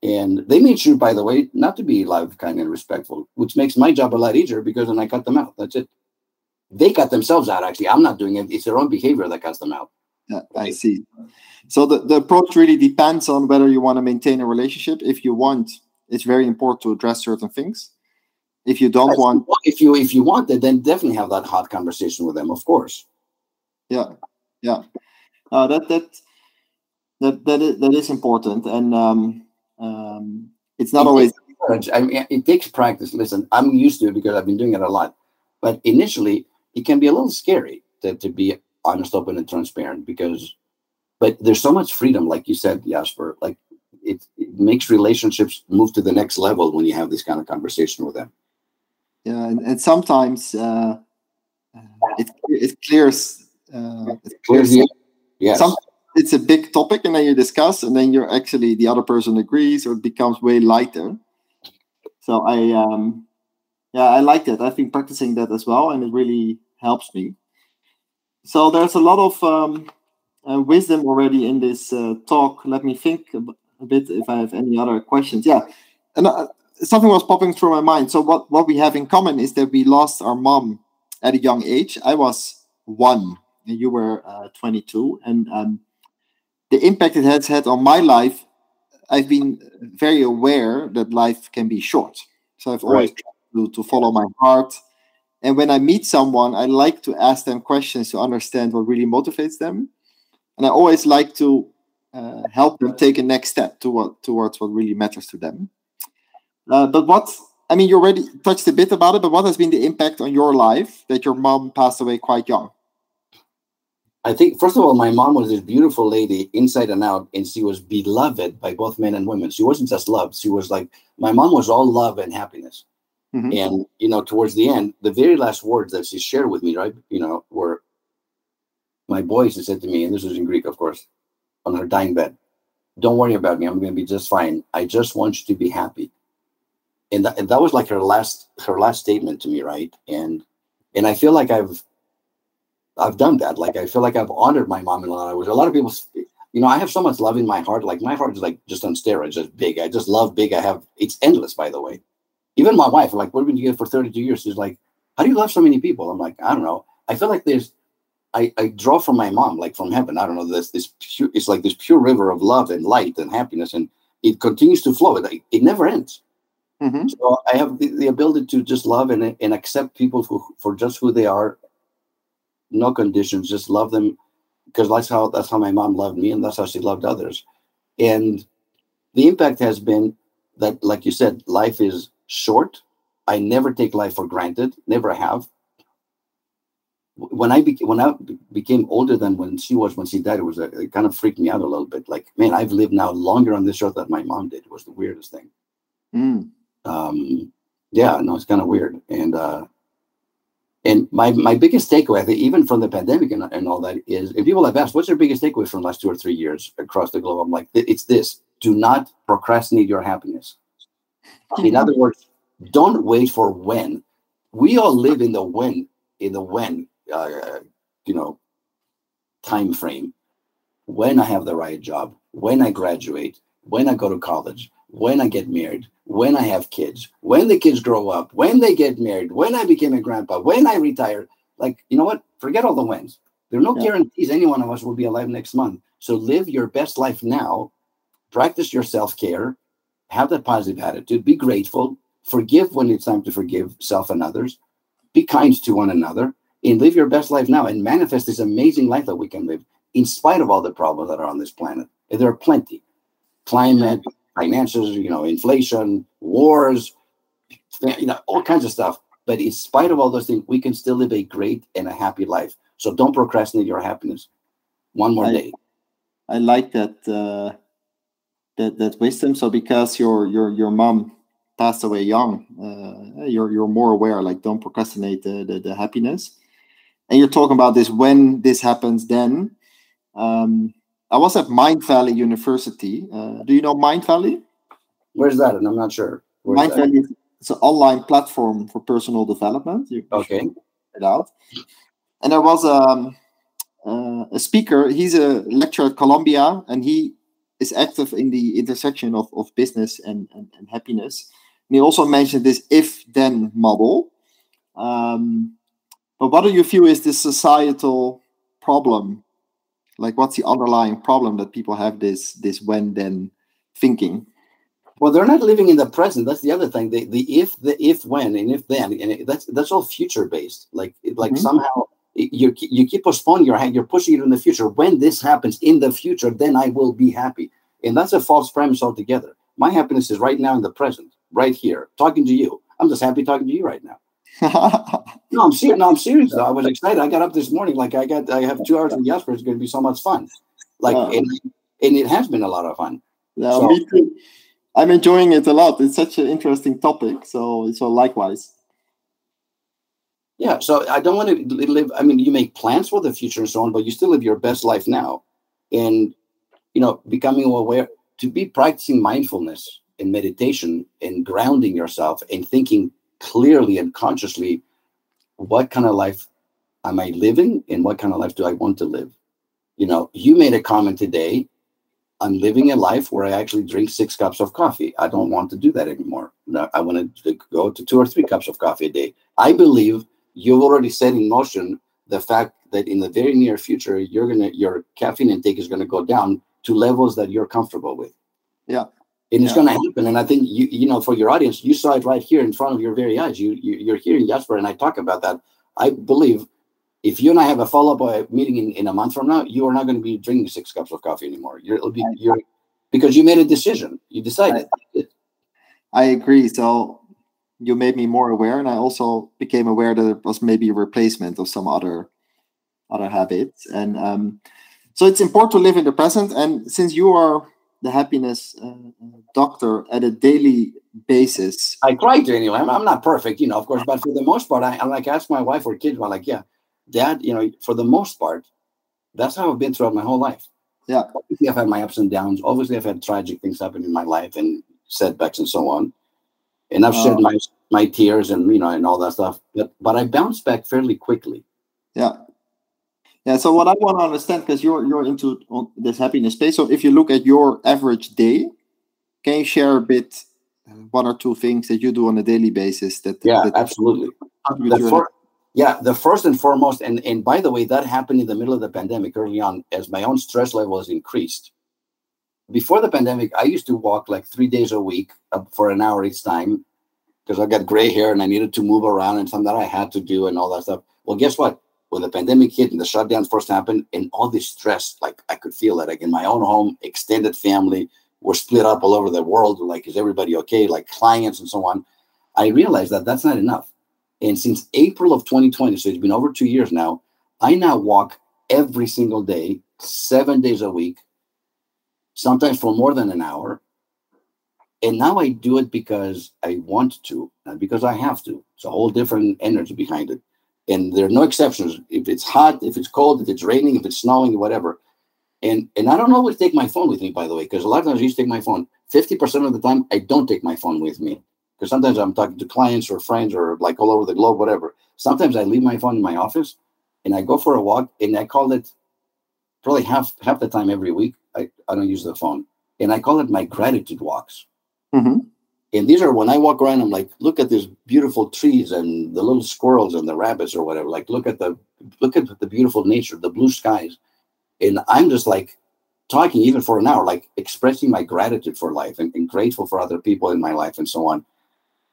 Speaker 2: And they made sure, by the way, not to be loud, kind, and respectful, which makes my job a lot easier because then I cut them out. That's it. They cut themselves out, actually. I'm not doing it. It's their own behavior that cuts them out.
Speaker 1: Yeah, I see. So the, the approach really depends on whether you want to maintain a relationship. If you want, it's very important to address certain things. If you don't want,
Speaker 2: if you if you want it, then definitely have that hot conversation with them, of course.
Speaker 1: Yeah, yeah. Uh, that that that that is, that is important, and um, um, it's not
Speaker 2: it
Speaker 1: always.
Speaker 2: I mean, it takes practice. Listen, I'm used to it because I've been doing it a lot. But initially, it can be a little scary to, to be honest, open, and transparent because, but there's so much freedom, like you said, Jasper. Like it, it makes relationships move to the next level when you have this kind of conversation with them
Speaker 1: yeah and, and sometimes uh, it it clears uh, it
Speaker 2: clears the yes.
Speaker 1: Sometimes it's a big topic and then you discuss and then you're actually the other person agrees or it becomes way lighter. So i um yeah i like that. I've been practicing that as well and it really helps me. So there's a lot of um, uh, wisdom already in this uh, talk. Let me think a, bit if i have any other questions. Yeah. And uh, something was popping through my mind. So what what we have in common is that we lost our mom at a young age. I was one, and you were uh, 22, and um, the impact it has had on my life. I've been very aware that life can be short. So I've always right. tried to, to follow my heart. And when I meet someone, I like to ask them questions to understand what really motivates them. And I always like to uh, help them take a next step toward, towards what really matters to them. Uh, but what I mean, you already touched a bit about it, but what has been the impact on your life that your mom passed away quite young?
Speaker 2: I think, first of all, my mom was this beautiful lady inside and out, and she was beloved by both men and women. She wasn't just loved, she was like, my mom was all love and happiness. Mm-hmm. And, you know, towards the end, the very last words that she shared with me, right, you know, were my boys, she said to me, and this was in Greek, of course, on her dying bed, don't worry about me. I'm going to be just fine. I just want you to be happy and that, and that was like her last her last statement to me right and and i feel like i've i've done that. Like i feel like i've honored my mom in a lot of ways. A lot of people you know i have so much love in my heart. Like my heart is like just on steroids just big. I just love big. I have it's endless by the way. Even my wife like what have been get for 32 years? She's like how do you love so many people? I'm like i don't know. I feel like there's I, I draw from my mom like from heaven. I don't know this this pure, it's like this pure river of love and light and happiness and it continues to flow. It, it never ends. Mm-hmm. So I have the, the, ability to just love and, and accept people for, for just who they are, no conditions, just love them because that's how that's how my mom loved me and that's how she loved others. And the impact has been that, like you said, life is short. I never take life for granted, never have. When I became when I became older than when she was when she died, it was a, it kind of freaked me out a little bit. Like, man, I've lived now longer on this earth than my mom did. It was the weirdest thing.
Speaker 1: Mm
Speaker 2: um, yeah, no, it's kind of weird. And uh, and my my biggest takeaway, I think, even from the pandemic and, and all that, is if people have asked, what's your biggest takeaway from the last two or three years across the globe? I'm like, it's this: do not procrastinate your happiness. In other words, don't wait for when. We all live in the when, in the when, uh, you know, time frame. When I have the right job, when I graduate, when I go to college, when I get married, when I have kids, when the kids grow up, when they get married, when I became a grandpa, when I retire. like you know what? Forget all the wins. There are no
Speaker 1: Yeah.
Speaker 2: guarantees any one of us will be alive next month. So live your best life now. Practice your self care. Have that positive attitude. Be grateful. Forgive when it's time to forgive self and others. Be kind to one another and live your best life now and manifest this amazing life that we can live in spite of all the problems that are on this planet. And there are plenty climate, finances, you know, inflation, wars, you know, all kinds of stuff. But in spite of all those things, we can still live a great and a happy life. So don't procrastinate your happiness. One more
Speaker 1: I-
Speaker 2: day.
Speaker 1: I like that uh, that that wisdom. So because your your your mom passed away young, uh, you're you're more aware. Like don't procrastinate the, the the happiness. And you're talking about this when this happens. Then um, I was at Mindvalley University. Uh, do you know Mindvalley?
Speaker 2: Where's that? And I'm not sure. Where's
Speaker 1: Mind
Speaker 2: that?
Speaker 1: Valley is an online platform for personal development. You,
Speaker 2: Okay.
Speaker 1: check it out. And there was um, uh, a speaker. He's a lecturer at Columbia, and he is active in the intersection of, of business and, and, and happiness. And he also mentioned this if-then model. Um, but what do you feel is the societal problem? Like, what's the underlying problem that people have this this when-then thinking?
Speaker 2: Well, they're not living in the present. That's the other thing. The, the if, the if, when, and if then, and it, that's that's all future based. Like like
Speaker 1: Mhm.
Speaker 2: somehow you you keep postponing your hand. You're pushing it in the future. When this happens in the future, then I will be happy. And that's a false premise altogether. My happiness is right now in the present, right here, talking to you. I'm just happy talking to you right now. No, I'm serious. No, I'm serious. Though. I was excited. I got up this morning. Like I got, I have two hours with Jasper. It's going to be so much fun. Like,
Speaker 1: Wow.
Speaker 2: and, and it has been a lot of fun.
Speaker 1: Yeah,
Speaker 2: So-
Speaker 1: me too. I'm enjoying it a lot. It's such an interesting topic. So, so likewise.
Speaker 2: Yeah, so I don't want to live. I mean, you make plans for the future and so on, but you still live your best life now, and you know, becoming aware to be practicing mindfulness and meditation and grounding yourself and thinking clearly and consciously, what kind of life am I living, and what kind of life do I want to live? You know, you made a comment today. I'm living a life where I actually drink six cups of coffee. I don't want to do that anymore. I want to go to two or three cups of coffee a day. I believe you've already set in motion the fact that in the very near future you're gonna your caffeine intake is gonna go down to levels that you're comfortable with.
Speaker 1: Yeah.
Speaker 2: And it's gonna happen. And I think you you know for your audience, you saw it right here in front of your very eyes. You, you you're hearing Jasper and I talk about that. I believe if you and I have a follow-up uh, meeting in, in a month from now, you are not going to be drinking six cups of coffee anymore. You're, it'll be you're because you made a decision. You decided.
Speaker 1: I agree. So, you made me more aware, and I also became aware that it was maybe a replacement of some other other habits. And um, so, it's important to live in the present. And since you are the happiness uh, doctor at a daily basis,
Speaker 2: I try to anyway. I'm, I'm not perfect, you know, of course, but for the most part, I, I like ask my wife or kids, I'm like, yeah, dad, you know, for the most part, that's how I've been throughout my whole life.
Speaker 1: Yeah.
Speaker 2: Obviously, I've had my ups and downs. Obviously, I've had tragic things happen in my life and setbacks and so on. And I've shed
Speaker 1: Oh.
Speaker 2: my my tears and you know and all that stuff. But but I bounce back fairly quickly.
Speaker 1: Yeah. Yeah. So what I want to understand, because you're you're into this happiness space. So if you look at your average day, can you share a bit uh, one or two things that you do on a daily basis that
Speaker 2: Yeah,
Speaker 1: that
Speaker 2: absolutely. The fir- yeah, the first and foremost, and and by the way, that happened in the middle of the pandemic early on, as my own stress levels increased. Before the pandemic, I used to walk like three days a week uh, for an hour each time because I got gray hair and I needed to move around and something that I had to do and all that stuff. Well, guess what? When the pandemic hit and the shutdowns first happened, and all this stress, like I could feel it, like in my own home, extended family, we're split up all over the world. Like, is everybody okay? Like clients and so on. I realized that that's not enough. And since April of 2020, so it's been over two years now, I now walk every single day, seven days a week, sometimes for more than an hour. And now I do it because I want to, not because I have to. It's a whole different energy behind it. And there are no exceptions. If it's hot, if it's cold, if it's raining, if it's snowing, whatever. And and I don't always take my phone with me, by the way, because a lot of times I used to take my phone. 50% of the time, I don't take my phone with me because sometimes I'm talking to clients or friends or like all over the globe, whatever. Sometimes I leave my phone in my office and I go for a walk and I call it probably half half the time every week. I, I don't use the phone and I call it my gratitude walks.
Speaker 1: Mhm.
Speaker 2: And these are when I walk around, I'm like, look at these beautiful trees and the little squirrels and the rabbits or whatever. Like, look at the look at the beautiful nature, the blue skies. And I'm just like talking even for an hour, like expressing my gratitude for life and, and grateful for other people in my life and so on,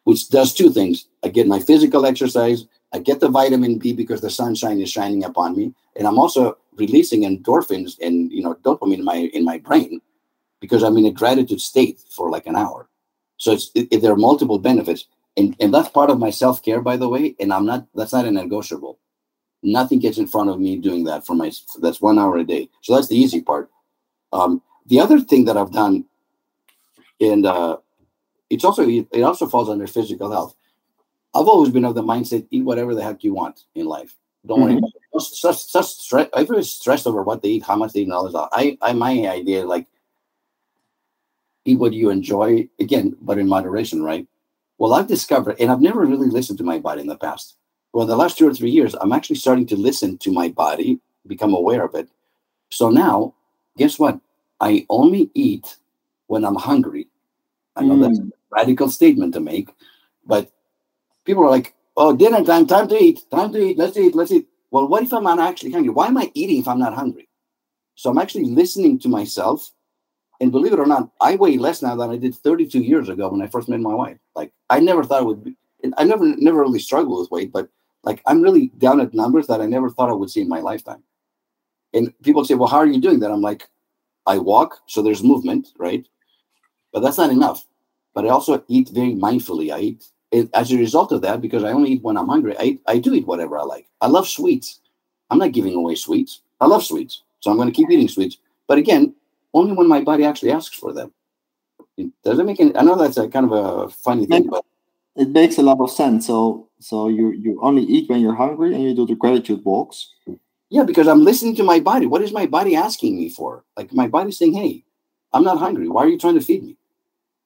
Speaker 2: which does two things. I get my physical exercise, I get the vitamin B because the sunshine is shining upon me, and I'm also releasing endorphins and you know dopamine in my in my brain because I'm in a gratitude state for like an hour. So it's it, there are multiple benefits, and and that's part of my self care, by the way. And I'm not that's not a negotiable. Nothing gets in front of me doing that for my that's one hour a day. So that's the easy part. Um, the other thing that I've done, and uh, it's also it also falls under physical health. I've always been of the mindset: eat whatever the heck you want in life. Don't mm-hmm. worry. Just, just, stress. Everybody's stressed over what they eat, how much they eat, and all this. I, I, my idea, like, eat what you enjoy again, but in moderation, right? Well, I've discovered, and I've never really listened to my body in the past. Well, the last two or three years, I'm actually starting to listen to my body, become aware of it. So now, guess what? I only eat when I'm hungry. I know mm. that's a radical statement to make, but people are like, oh, dinner time, time to eat, time to eat, let's eat, let's eat. Well, what if I'm not actually hungry? Why am I eating if I'm not hungry? So I'm actually listening to myself. And believe it or not, I weigh less now than I did 32 years ago when I first met my wife. Like I never thought it would be, I never never really struggled with weight, but like I'm really down at numbers that I never thought I would see in my lifetime. And people say, Well, how are you doing that? I'm like, I walk, so there's movement, right? But that's not enough. But I also eat very mindfully. I eat as a result of that, because I only eat when I'm hungry, I, I do eat whatever I like. I love sweets. I'm not giving away sweets. I love sweets. So I'm going to keep eating sweets. But again, only when my body actually asks for them. Does it make any, I know that's a kind of a funny thing, but
Speaker 1: it makes a lot of sense. So so you you only eat when you're hungry and you do the gratitude walks.
Speaker 2: Yeah, because I'm listening to my body. What is my body asking me for? Like my body's saying, "Hey, I'm not hungry. Why are you trying to feed me?"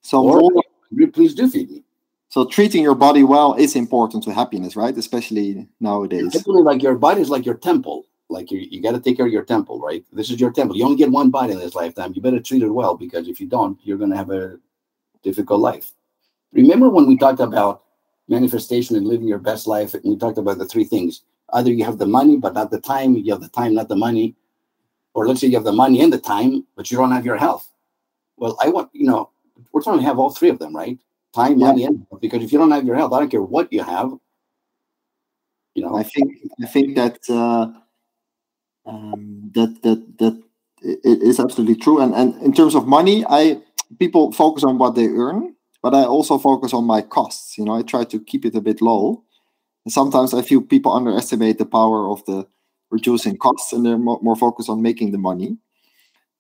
Speaker 1: So or,
Speaker 2: more, please do feed me.
Speaker 1: So treating your body well is important to happiness, right? Especially nowadays.
Speaker 2: Typically, like your body is like your temple. Like you, you got to take care of your temple, right? This is your temple. You only get one body in this lifetime. You better treat it well because if you don't, you're going to have a difficult life. Remember when we talked about manifestation and living your best life, and we talked about the three things. Either you have the money but not the time. You have the time, not the money. Or let's say you have the money and the time, but you don't have your health. Well, I want you know we're trying to have all three of them, right? time, yeah. money, and because if you don't have your health, I don't care what you have.
Speaker 1: You know, I think I think that uh, um, that that that it is absolutely true. And and in terms of money, I people focus on what they earn, but I also focus on my costs. You know, I try to keep it a bit low. And sometimes I feel people underestimate the power of the reducing costs, and they're more, more focused on making the money.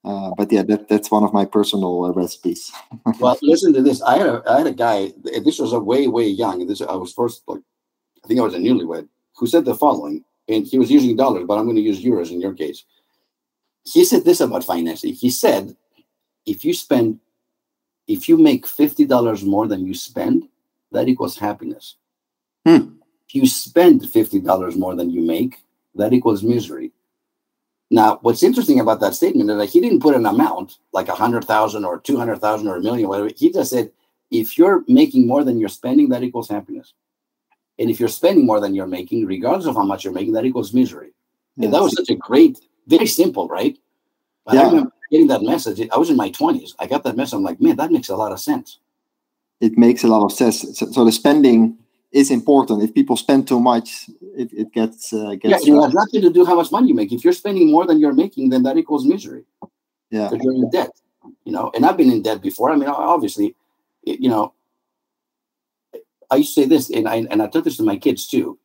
Speaker 1: Uh, but yeah, that, that's one of my personal uh, recipes.
Speaker 2: well, listen to this. I had a I had a guy. This was a way way young. This I was first like, I think I was a newlywed who said the following, and he was using dollars, but I'm going to use euros in your case. He said this about financing. He said, if you spend, if you make fifty dollars more than you spend, that equals happiness. Hmm. If you spend fifty dollars more than you make, that equals misery. Now, what's interesting about that statement is that he didn't put an amount like a hundred thousand or two hundred thousand or a million, whatever. He just said, if you're making more than you're spending, that equals happiness. And if you're spending more than you're making, regardless of how much you're making, that equals misery. Yes. And that was such a great, very simple, right? But yeah. I remember getting that message. I was in my 20s. I got that message. I'm like, man, that makes a lot of sense.
Speaker 1: It makes a lot of sense. So, so the spending is important. If people spend too much, it, it gets uh, gets.
Speaker 2: Yeah, it has nothing to do how much money you make. If you're spending more than you're making, then that equals misery.
Speaker 1: Yeah,
Speaker 2: because you're in debt. You know, and I've been in debt before. I mean, obviously, you know, I used to say this, and I and I taught this to my kids too.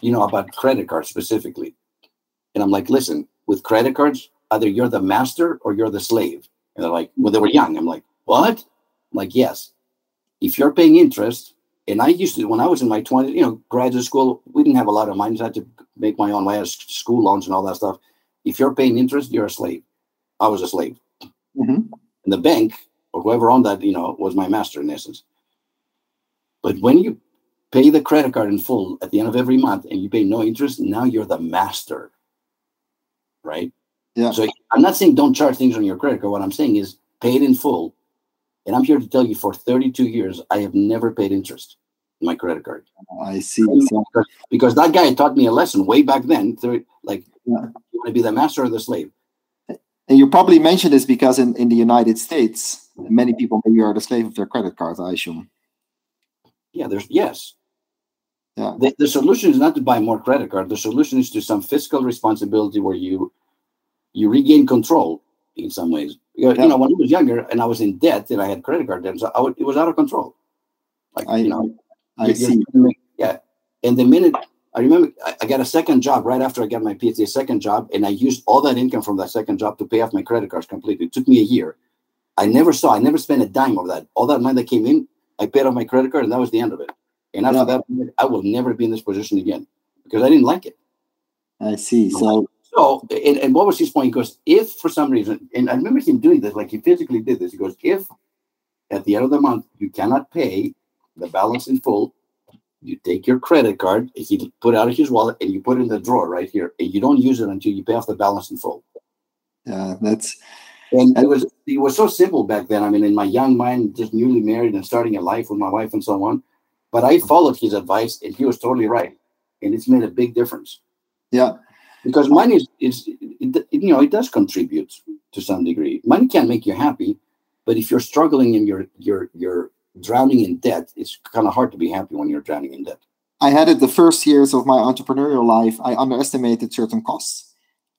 Speaker 2: You know about credit cards specifically, and I'm like, listen, with credit cards, either you're the master or you're the slave. And they're like, well, they were young. I'm like, what? I'm like, yes. If you're paying interest, and I used to when I was in my 20s, you know, graduate school, we didn't have a lot of money. So I had to make my own way, of school loans and all that stuff. If you're paying interest, you're a slave. I was a slave. Mm-hmm. And the bank or whoever owned that, you know, was my master in essence. But when you pay the credit card in full at the end of every month and you pay no interest, now you're the master. Right?
Speaker 1: Yeah.
Speaker 2: So I'm not saying don't charge things on your credit card. What I'm saying is pay it in full And I'm here to tell you for 32 years, I have never paid interest in my credit card.
Speaker 1: Oh, I see.
Speaker 2: Because, because that guy taught me a lesson way back then. Like,
Speaker 1: Yeah.
Speaker 2: you want to be the master or the slave?
Speaker 1: and you probably mentioned this because in, in the United States, many people maybe are the slave of their credit cards, I assume.
Speaker 2: Yeah, there's yes.
Speaker 1: Yeah.
Speaker 2: The, the solution is not to buy more credit card. The solution is to some fiscal responsibility where you you regain control in some ways. You,
Speaker 1: Yeah.
Speaker 2: you know, when I was younger and I was in debt and I had credit card debt, so I would, it was out of control. Like
Speaker 1: I,
Speaker 2: you know,
Speaker 1: I see.
Speaker 2: trying to make- yeah. And the minute I remember, I, I got a second job right after I got my PhD, second job, and I used all that income from that second job to pay off my credit cards completely. It took me a year. I never saw, I never spent a dime of that. All that money that came in, I paid off my credit card, and that was the end of it. And after
Speaker 1: Yeah.
Speaker 2: that, I will never be in this position again because I didn't like it.
Speaker 1: I see. So,
Speaker 2: So, and, and what was his point? He goes, if for some reason, and I remember him doing this, like he physically did this. He goes, if at the end of the month you cannot pay the balance in full, you take your credit card, he put out of his wallet, and you put it in the drawer right here, and you don't use it until you pay off the balance in full.
Speaker 1: yeah, that's
Speaker 2: And it was it was so simple back then. I mean, in my young mind, just newly married and starting a life with my wife and so on. But I followed his advice, and he was totally right, and it's made a big difference.
Speaker 1: yeah,
Speaker 2: because money is, is it, it- you know it does contribute to some degree money can make you happy but if you're struggling and you're you're you're drowning in debt it's kind of hard to be happy when you're drowning in debt
Speaker 1: I had it the first years of my entrepreneurial life. I underestimated certain costs,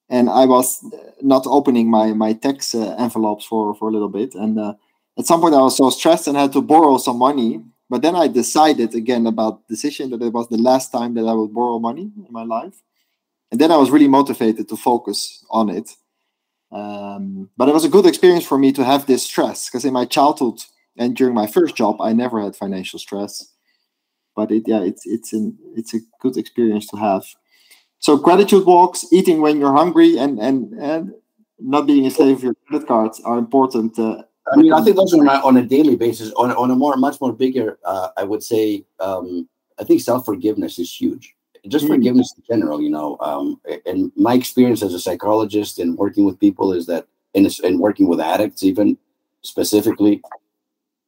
Speaker 1: and I was uh, not opening my my tax uh, envelopes for for a little bit. And uh, at some point, I was so stressed and had to borrow some money. But then I decided again about decision that it was the last time that I would borrow money in my life, and then I was really motivated to focus on it. Um, but it was a good experience for me to have this stress because in my childhood and during my first job, I never had financial stress but it yeah it's it's an it's a good experience to have so gratitude walks eating when you're hungry and and and not being a slave of your credit cards are important uh,
Speaker 2: i mean i think those are on a, daily basis on, on a more much more bigger uh, i would say um, i think self-forgiveness is huge just
Speaker 1: Mm.
Speaker 2: forgiveness in general you know um, and my experience as a psychologist and working with people is that and, and working with addicts even specifically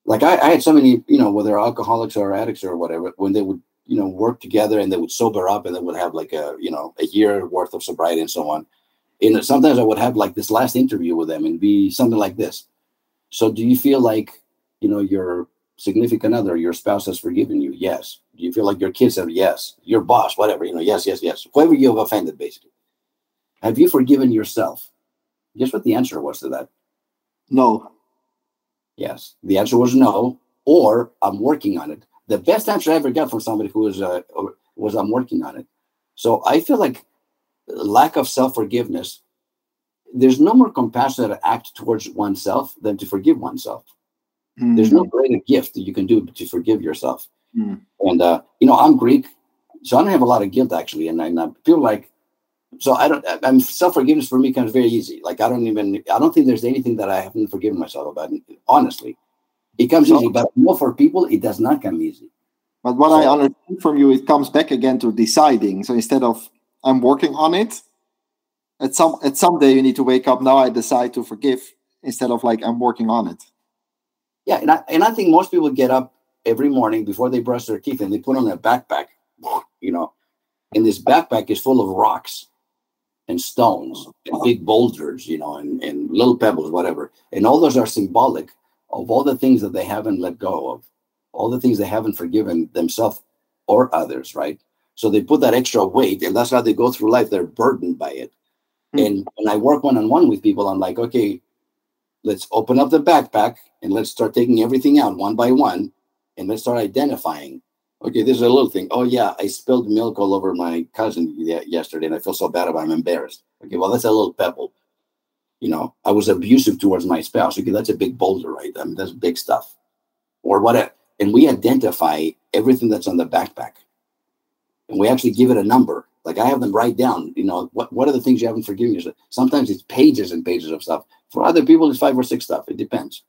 Speaker 2: like I, I had so many, you know, whether alcoholics or addicts or whatever, when they would, you know, work together and they would sober up and they would have like a, you know, a year worth of sobriety and so on. And sometimes I would have like this last interview with them and be something like this. So do you feel like, you know, your significant other, your spouse has forgiven you? Yes. Do you feel like your kids have? Yes. Your boss, whatever, you know, yes, yes, yes. Whoever you have offended, basically. Have you forgiven yourself? Guess what the answer was to that?
Speaker 1: no
Speaker 2: Yes. The answer was no, or I'm working on it. The best answer I ever got from somebody who was uh, was I'm working on it. So I feel like lack of self forgiveness. There's no more compassionate act towards oneself than to forgive oneself. There's no greater gift that you can do but to forgive yourself.
Speaker 1: Mm.
Speaker 2: And uh, you know, I'm Greek, so I don't have a lot of guilt actually, and I, and I feel like so I don't. I'm self forgiveness for me comes very easy. Like I don't even. I don't think there's anything that I haven't forgiven myself about. Honestly, it comes easy, but know for people it does not come easy.
Speaker 1: but what i understand from you it comes back again to deciding so instead of i'm working on it at some at some day you need to wake up now i decide to forgive instead of like i'm working on it
Speaker 2: Yeah, and I and I think most people get up every morning before they brush their teeth and they put on their backpack, you know, and this backpack is full of rocks and stones and big boulders, you know, and, and little pebbles, whatever. And all those are symbolic of all the things that they haven't let go of, all the things they haven't forgiven themselves or others, right? So they put that extra weight, and that's how they go through life. They're burdened by it.
Speaker 1: Hmm.
Speaker 2: And when I work one on one with people, I'm like, okay, let's open up the backpack and let's start taking everything out one by one and let's start identifying okay this is a little thing oh yeah i spilled milk all over my cousin yesterday and i feel so bad about it i'm embarrassed okay well that's a little pebble you know i was abusive towards my spouse okay that's a big boulder right i mean that's big stuff or what and we identify everything that's on the backpack and we actually give it a number like i have them write down you know what, what are the things you haven't forgiven yourself sometimes it's pages and pages of stuff for other people, it's five or six stuff. It depends.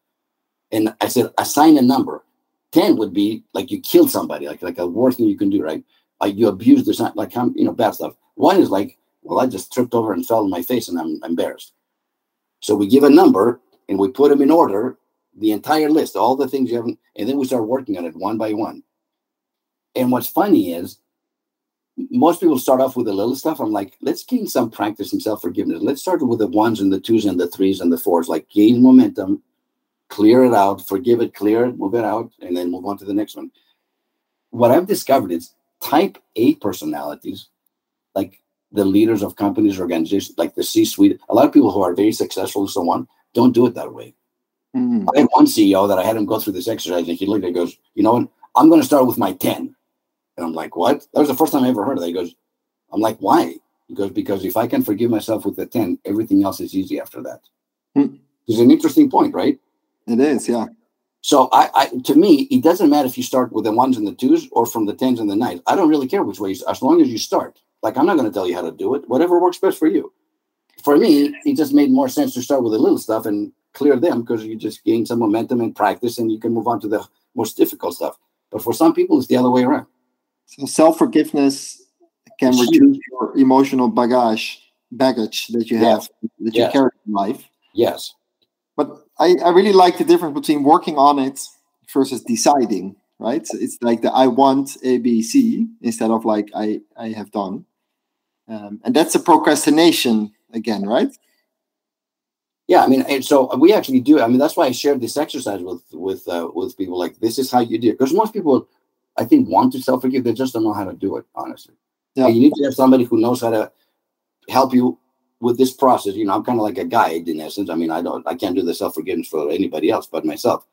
Speaker 2: And I said, assign a number. Ten would be like you killed somebody, like like a worst thing you can do, right? Like you abused something, like you know, bad stuff. One is like, well, I just tripped over and fell on my face, and I'm embarrassed. So we give a number and we put them in order the entire list, all the things you haven't, and then we start working on it one by one. And what's funny is most people start off with the little stuff. I'm like, let's gain some practice in self forgiveness. Let's start with the ones and the twos and the threes and the fours, like gain momentum, clear it out, forgive it, clear it, move it out, and then move on to the next one. What I've discovered is type A personalities, like the leaders of companies, organizations, like the C suite, a lot of people who are very successful and so on, don't do it that way. Mm. I had one CEO that I had him go through this exercise, and he looked at it goes, You know what? I'm going to start with my 10. And I'm like, what? That was the first time I ever heard of that. He goes, I'm like, why? He goes, because if I can forgive myself with the 10, everything else is easy after that. Hmm. It's an interesting point, right?
Speaker 1: It is, yeah.
Speaker 2: So I, I, to me, it doesn't matter if you start with the ones and the twos or from the tens and the nines. I don't really care which way, as long as you start. Like I'm not going to tell you how to do it. Whatever works best for you. For me, it just made more sense to start with the little stuff and clear them because you just gain some momentum and practice, and you can move on to the most difficult stuff. But for some people, it's the other way around.
Speaker 1: So self forgiveness can reduce your emotional baggage baggage that you have that you carry in life.
Speaker 2: Yes.
Speaker 1: But I, I really like the difference between working on it versus deciding, right? So it's like the I want A B C instead of like I I have done. Um, and that's a procrastination again, right?
Speaker 2: Yeah, I mean, and so we actually do. I mean, that's why I shared this exercise with with uh, with people. Like, this is how you do it, because most people I think, want to self forgive. They just don't know how to do it, honestly. Yeah. And you need to have somebody who knows how to help you with this process. You know, I'm kind of like a guide in essence. I mean, I don't, I can't do the self forgiveness for anybody else but myself,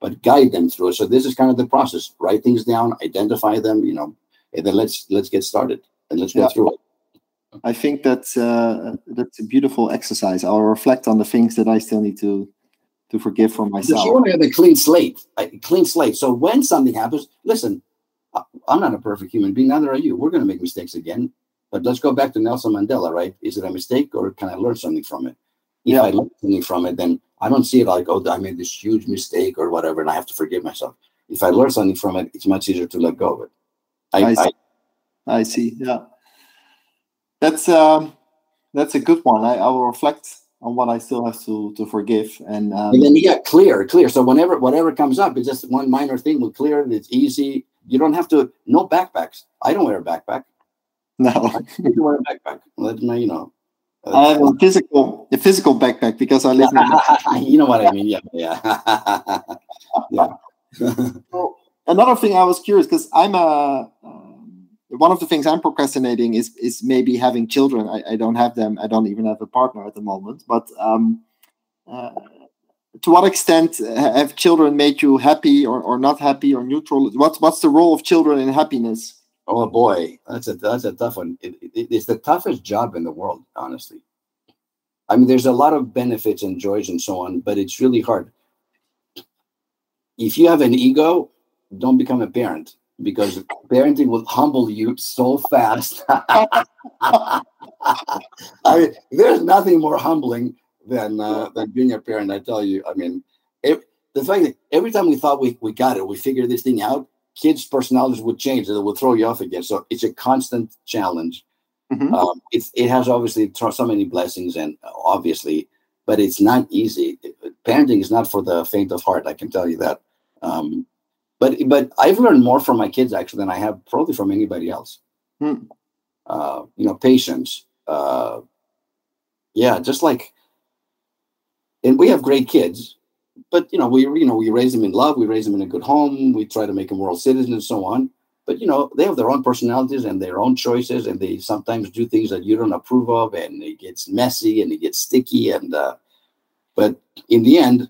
Speaker 2: but guide them through it. So this is kind of the process. Write things down, identify them, you know, and then let's let's get started and let's yeah. go through it.
Speaker 1: I think that's uh, that's a beautiful exercise. I'll reflect on the things that I still need to to forgive for myself.
Speaker 2: You want to have a clean slate, a clean slate. So when something happens, listen, I'm not a perfect human being, neither are you. We're going to make mistakes again. But let's go back to Nelson Mandela, right? Is it a mistake or can I learn something from it? If I learn something from it, then I don't see it like, oh, I made this huge mistake or whatever, and I have to forgive myself. If I learn something from it, it's much easier to let go of it.
Speaker 1: I, I, see. I, I see. Yeah, that's um, that's a good one. I, I will reflect on what I still have to to forgive, and, um,
Speaker 2: and then yeah, clear, clear. So whenever whatever comes up, it's just one minor thing. We'll clear it. It's easy you don't have to. No backpacks. I don't wear a backpack.
Speaker 1: No,
Speaker 2: I don't wear a backpack. Let me, you know.
Speaker 1: I have a physical, a physical backpack because I live.
Speaker 2: in You know what I mean? Yeah, yeah,
Speaker 1: yeah. so, another thing I was curious because I'm a. One of the things I'm procrastinating is is maybe having children. I, I don't have them. I don't even have a partner at the moment. But um, uh, to what extent have children made you happy or, or not happy or neutral? What's what's the role of children in happiness?
Speaker 2: Oh boy, that's a that's a tough one. It, it, it's the toughest job in the world, honestly. I mean, there's a lot of benefits and joys and so on, but it's really hard. If you have an ego, don't become a parent because parenting will humble you so fast. I mean, there's nothing more humbling than uh, than being a parent. I tell you, I mean, it, the fact that every time we thought we, we got it, we figured this thing out, kids' personalities would change and it would throw you off again. So it's a constant challenge. Mm-hmm. Um, it's, it has obviously so many blessings and obviously, but it's not easy. Parenting is not for the faint of heart. I can tell you that. Um, but but I've learned more from my kids actually than I have probably from anybody else. Hmm. Uh, you know, patience. Uh, yeah, just like and we have great kids but you know we you know we raise them in love we raise them in a good home we try to make them world citizens and so on but you know they have their own personalities and their own choices and they sometimes do things that you don't approve of and it gets messy and it gets sticky and uh, but in the end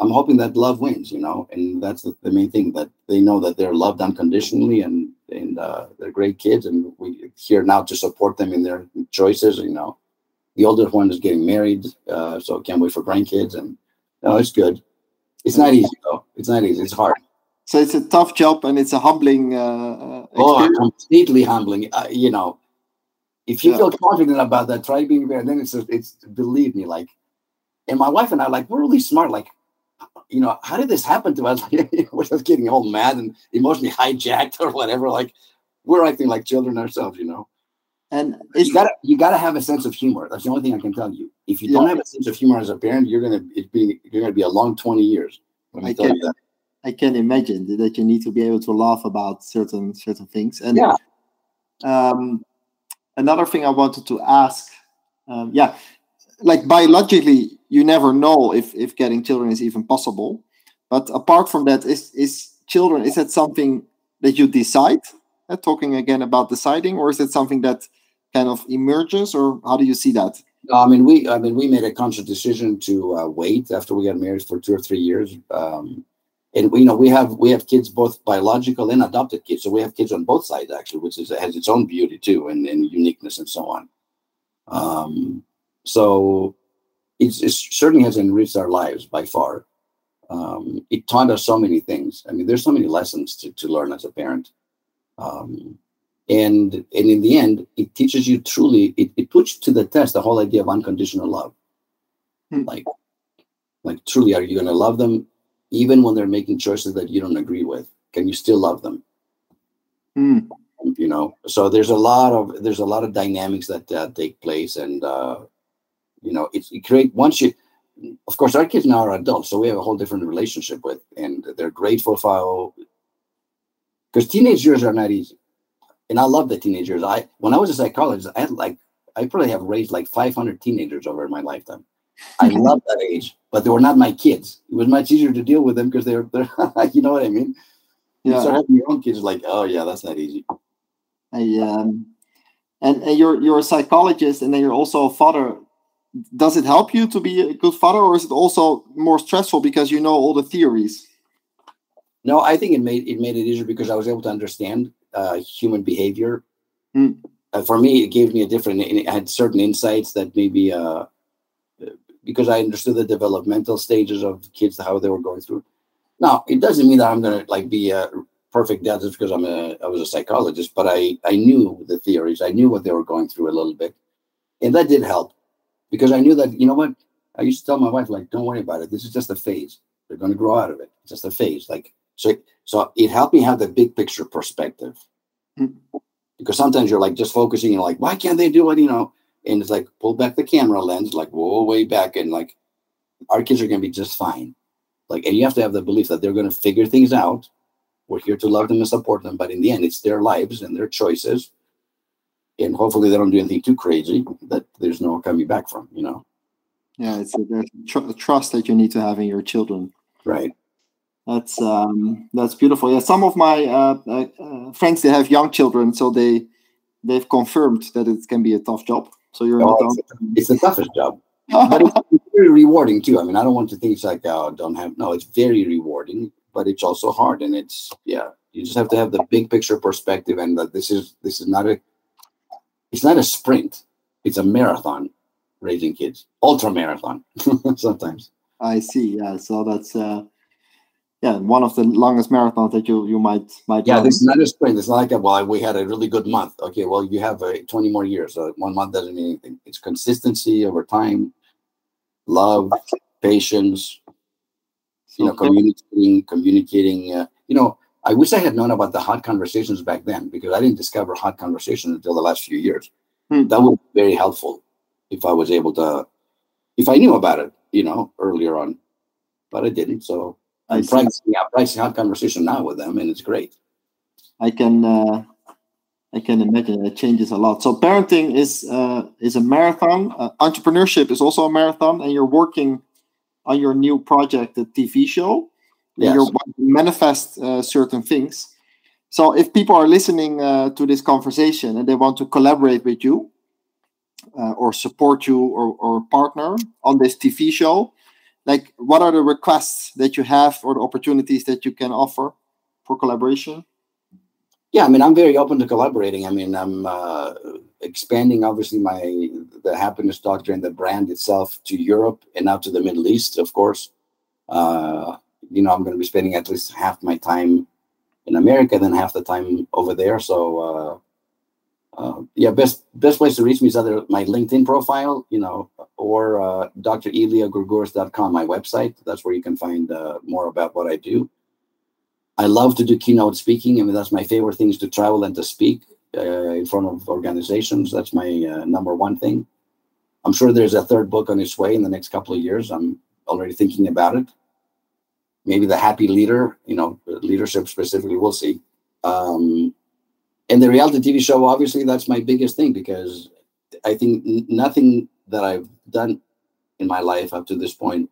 Speaker 2: i'm hoping that love wins you know and that's the, the main thing that they know that they're loved unconditionally and and uh, they're great kids and we here now to support them in their choices you know the older one is getting married, uh, so can't wait for grandkids. And no, it's good. It's not easy though. It's not easy. It's hard.
Speaker 1: So it's a tough job and it's a humbling. Uh,
Speaker 2: oh, completely humbling. Uh, you know, if you yeah. feel confident about that, try being there. Then it's it's believe me, like, and my wife and I, like, we're really smart. Like, you know, how did this happen to us? we're just getting all mad and emotionally hijacked or whatever. Like, we're acting like children ourselves, you know.
Speaker 1: And
Speaker 2: you gotta you gotta have a sense of humor. That's the only thing I can tell you. If you yeah. don't have a sense of humor as a parent, you're gonna it's being you're gonna be a long twenty years.
Speaker 1: I can, I can imagine that you need to be able to laugh about certain certain things. And
Speaker 2: yeah.
Speaker 1: Um, another thing I wanted to ask, um, yeah, like biologically, you never know if if getting children is even possible. But apart from that, is is children is that something that you decide? Uh, talking again about deciding, or is it something that kind of emerges, or how do you see that?
Speaker 2: I mean, we I mean we made a conscious decision to uh, wait after we got married for two or three years. Um, and you know we have we have kids both biological and adopted kids so we have kids on both sides actually which is has its own beauty too and, and uniqueness and so on um, so it's, it certainly has enriched our lives by far. Um, it taught us so many things. I mean there's so many lessons to, to learn as a parent. Um, and and in the end it teaches you truly it, it puts to the test the whole idea of unconditional love. Hmm. like like truly are you going to love them even when they're making choices that you don't agree with? Can you still love them?
Speaker 1: Mm.
Speaker 2: you know so there's a lot of there's a lot of dynamics that uh, take place and uh, you know it's it create once you of course our kids now are adults so we have a whole different relationship with and they're grateful for because teenage years are not easy and i love the teenagers i when i was a psychologist i had like i probably have raised like 500 teenagers over my lifetime I love that age, but they were not my kids. It was much easier to deal with them because they're, they're you know what I mean? Yeah. Start having your own kids, like, oh yeah, that's not easy.
Speaker 1: I um, and, and you're you're a psychologist, and then you're also a father. Does it help you to be a good father, or is it also more stressful because you know all the theories?
Speaker 2: No, I think it made it made it easier because I was able to understand uh, human behavior.
Speaker 1: Mm.
Speaker 2: Uh, for me, it gave me a different. It had certain insights that maybe uh, because I understood the developmental stages of kids, how they were going through. Now, it doesn't mean that I'm going to like be a perfect dad just because I'm a I was a psychologist, but I I knew the theories, I knew what they were going through a little bit, and that did help because I knew that you know what I used to tell my wife like, don't worry about it. This is just a phase. They're going to grow out of it. It's just a phase. Like so, so it helped me have the big picture perspective. Mm-hmm. Because sometimes you're like just focusing, and like, why can't they do it? You know, and it's like pull back the camera lens, like whoa, way back, and like our kids are gonna be just fine. Like, and you have to have the belief that they're gonna figure things out. We're here to love them and support them, but in the end, it's their lives and their choices. And hopefully, they don't do anything too crazy that there's no coming back from. You know.
Speaker 1: Yeah, it's a, there's tr- trust that you need to have in your children.
Speaker 2: Right.
Speaker 1: That's um, that's beautiful. Yeah, some of my uh, uh, uh friends they have young children, so they they've confirmed that it can be a tough job. So you're
Speaker 2: oh, it's, it's, the toughest job, but it's very rewarding too. I mean, I don't want to think it's like oh, don't have no. It's very rewarding, but it's also hard, and it's yeah. You just have to have the big picture perspective, and that this is this is not a it's not a sprint. It's a marathon raising kids, ultra marathon sometimes.
Speaker 1: I see. Yeah. So that's uh, yeah, one of the longest marathons that you you might might.
Speaker 2: Yeah, run. this is not a sprint. It's not like a, well, we had a really good month. Okay, well, you have a twenty more years. So one month doesn't mean anything. It's consistency over time, love, patience. You know, communicating, communicating. Uh, you know, I wish I had known about the hot conversations back then because I didn't discover hot conversations until the last few years. Hmm. That would be very helpful if I was able to, if I knew about it, you know, earlier on, but I didn't. So I'm practicing, yeah, practicing hot conversation now with them, and it's great.
Speaker 1: I can uh, I can imagine it changes a lot. So parenting is uh, is a marathon. Uh, entrepreneurship is also a marathon, and you're working on your new project, the TV show. Yes. You're manifest uh, certain things. So if people are listening uh, to this conversation and they want to collaborate with you uh, or support you or, or partner on this TV show, like what are the requests that you have or the opportunities that you can offer for collaboration
Speaker 2: yeah i mean i'm very open to collaborating i mean i'm uh, expanding obviously my the happiness doctor and the brand itself to europe and now to the middle east of course uh, you know i'm going to be spending at least half my time in america then half the time over there so uh, uh, yeah, best best place to reach me is either my LinkedIn profile, you know, or uh, dreliagourgouris.com, my website. That's where you can find uh, more about what I do. I love to do keynote speaking. I mean, that's my favorite things to travel and to speak uh, in front of organizations. That's my uh, number one thing. I'm sure there's a third book on its way in the next couple of years. I'm already thinking about it. Maybe the happy leader, you know, leadership specifically, we'll see. Um, and the reality TV show, obviously, that's my biggest thing because I think nothing that I've done in my life up to this point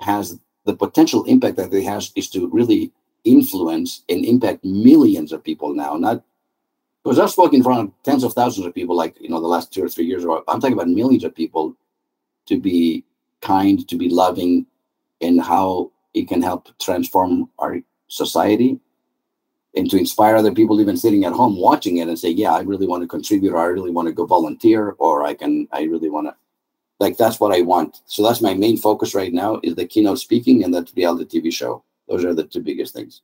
Speaker 2: has the potential impact that it has is to really influence and impact millions of people now. Not because I've spoken in front of tens of thousands of people, like you know, the last two or three years. Or I'm talking about millions of people to be kind, to be loving, and how it can help transform our society and to inspire other people even sitting at home watching it and say yeah i really want to contribute or i really want to go volunteer or i can i really want to like that's what i want. So that's my main focus right now is the keynote speaking and that reality tv show. Those are the two biggest things.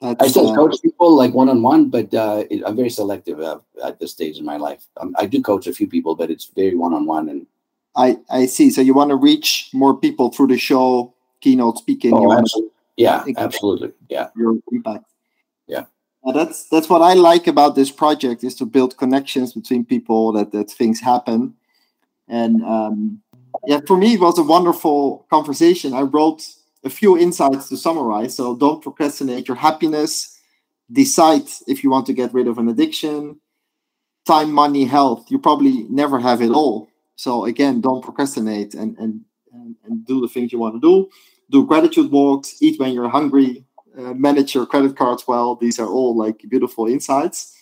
Speaker 2: That's, i still uh, coach people like one-on-one but uh, i'm very selective uh, at this stage in my life. Um, i do coach a few people but it's very one-on-one and
Speaker 1: i i see so you want to reach more people through the show keynote speaking
Speaker 2: oh, absolutely. yeah absolutely yeah
Speaker 1: your impact Yeah. that's that's what I like about this project is to build connections between people that that things happen, and um, yeah, for me it was a wonderful conversation. I wrote a few insights to summarize. So don't procrastinate your happiness. Decide if you want to get rid of an addiction. Time, money, health. You probably never have it all. So again, don't procrastinate and and and, and do the things you want to do. Do gratitude walks. Eat when you're hungry uh, manage your credit cards well. These are all like beautiful insights.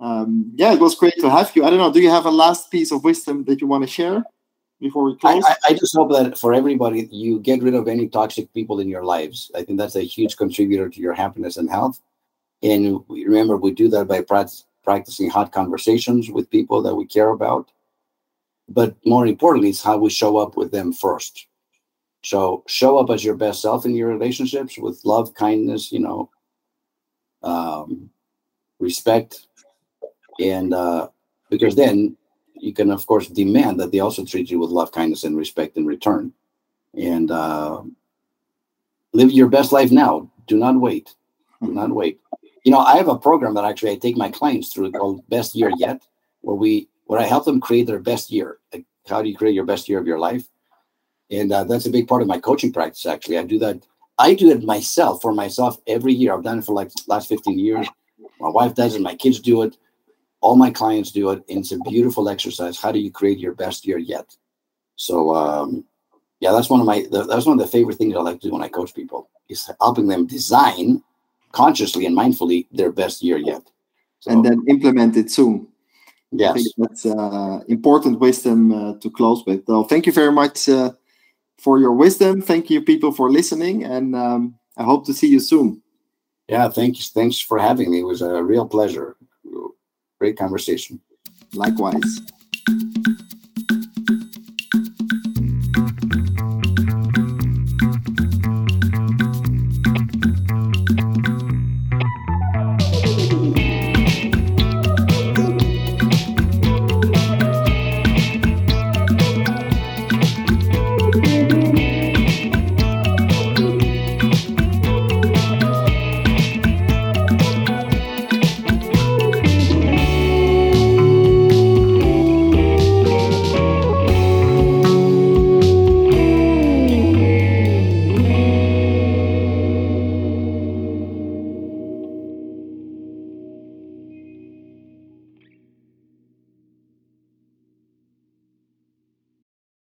Speaker 1: Um, yeah, it was great to have you. I don't know. Do you have a last piece of wisdom that you want to share before we close?
Speaker 2: I, I, just hope that for everybody, you get rid of any toxic people in your lives. I think that's a huge contributor to your happiness and health. And remember, we do that by practicing hot conversations with people that we care about. But more importantly, it's how we show up with them first. So show up as your best self in your relationships with love, kindness, you know, um, respect, and uh, because then you can, of course, demand that they also treat you with love, kindness, and respect in return, and uh, live your best life now. Do not wait. Do not wait. You know, I have a program that actually I take my clients through called Best Year Yet, where we where I help them create their best year. Like, how do you create your best year of your life? and uh, that's a big part of my coaching practice actually. I do that i do it myself for myself every year. I've done it for like last 15 years. My wife does it my kids do it all my clients do it and it's a beautiful exercise. How do you create your best year yet? So um, yeah that's one of my that's one of the favorite things i like to do when i coach people is helping them design consciously and mindfully their best year yet.
Speaker 1: So, and then implement it soon
Speaker 2: yes
Speaker 1: I think that's uh, important wisdom uh, to close with so thank you very much uh, for your wisdom. Thank you, people, for listening, and um, I hope to see you soon.
Speaker 2: Yeah, thanks. Thanks for having me. It was a real pleasure. Great conversation.
Speaker 1: Likewise.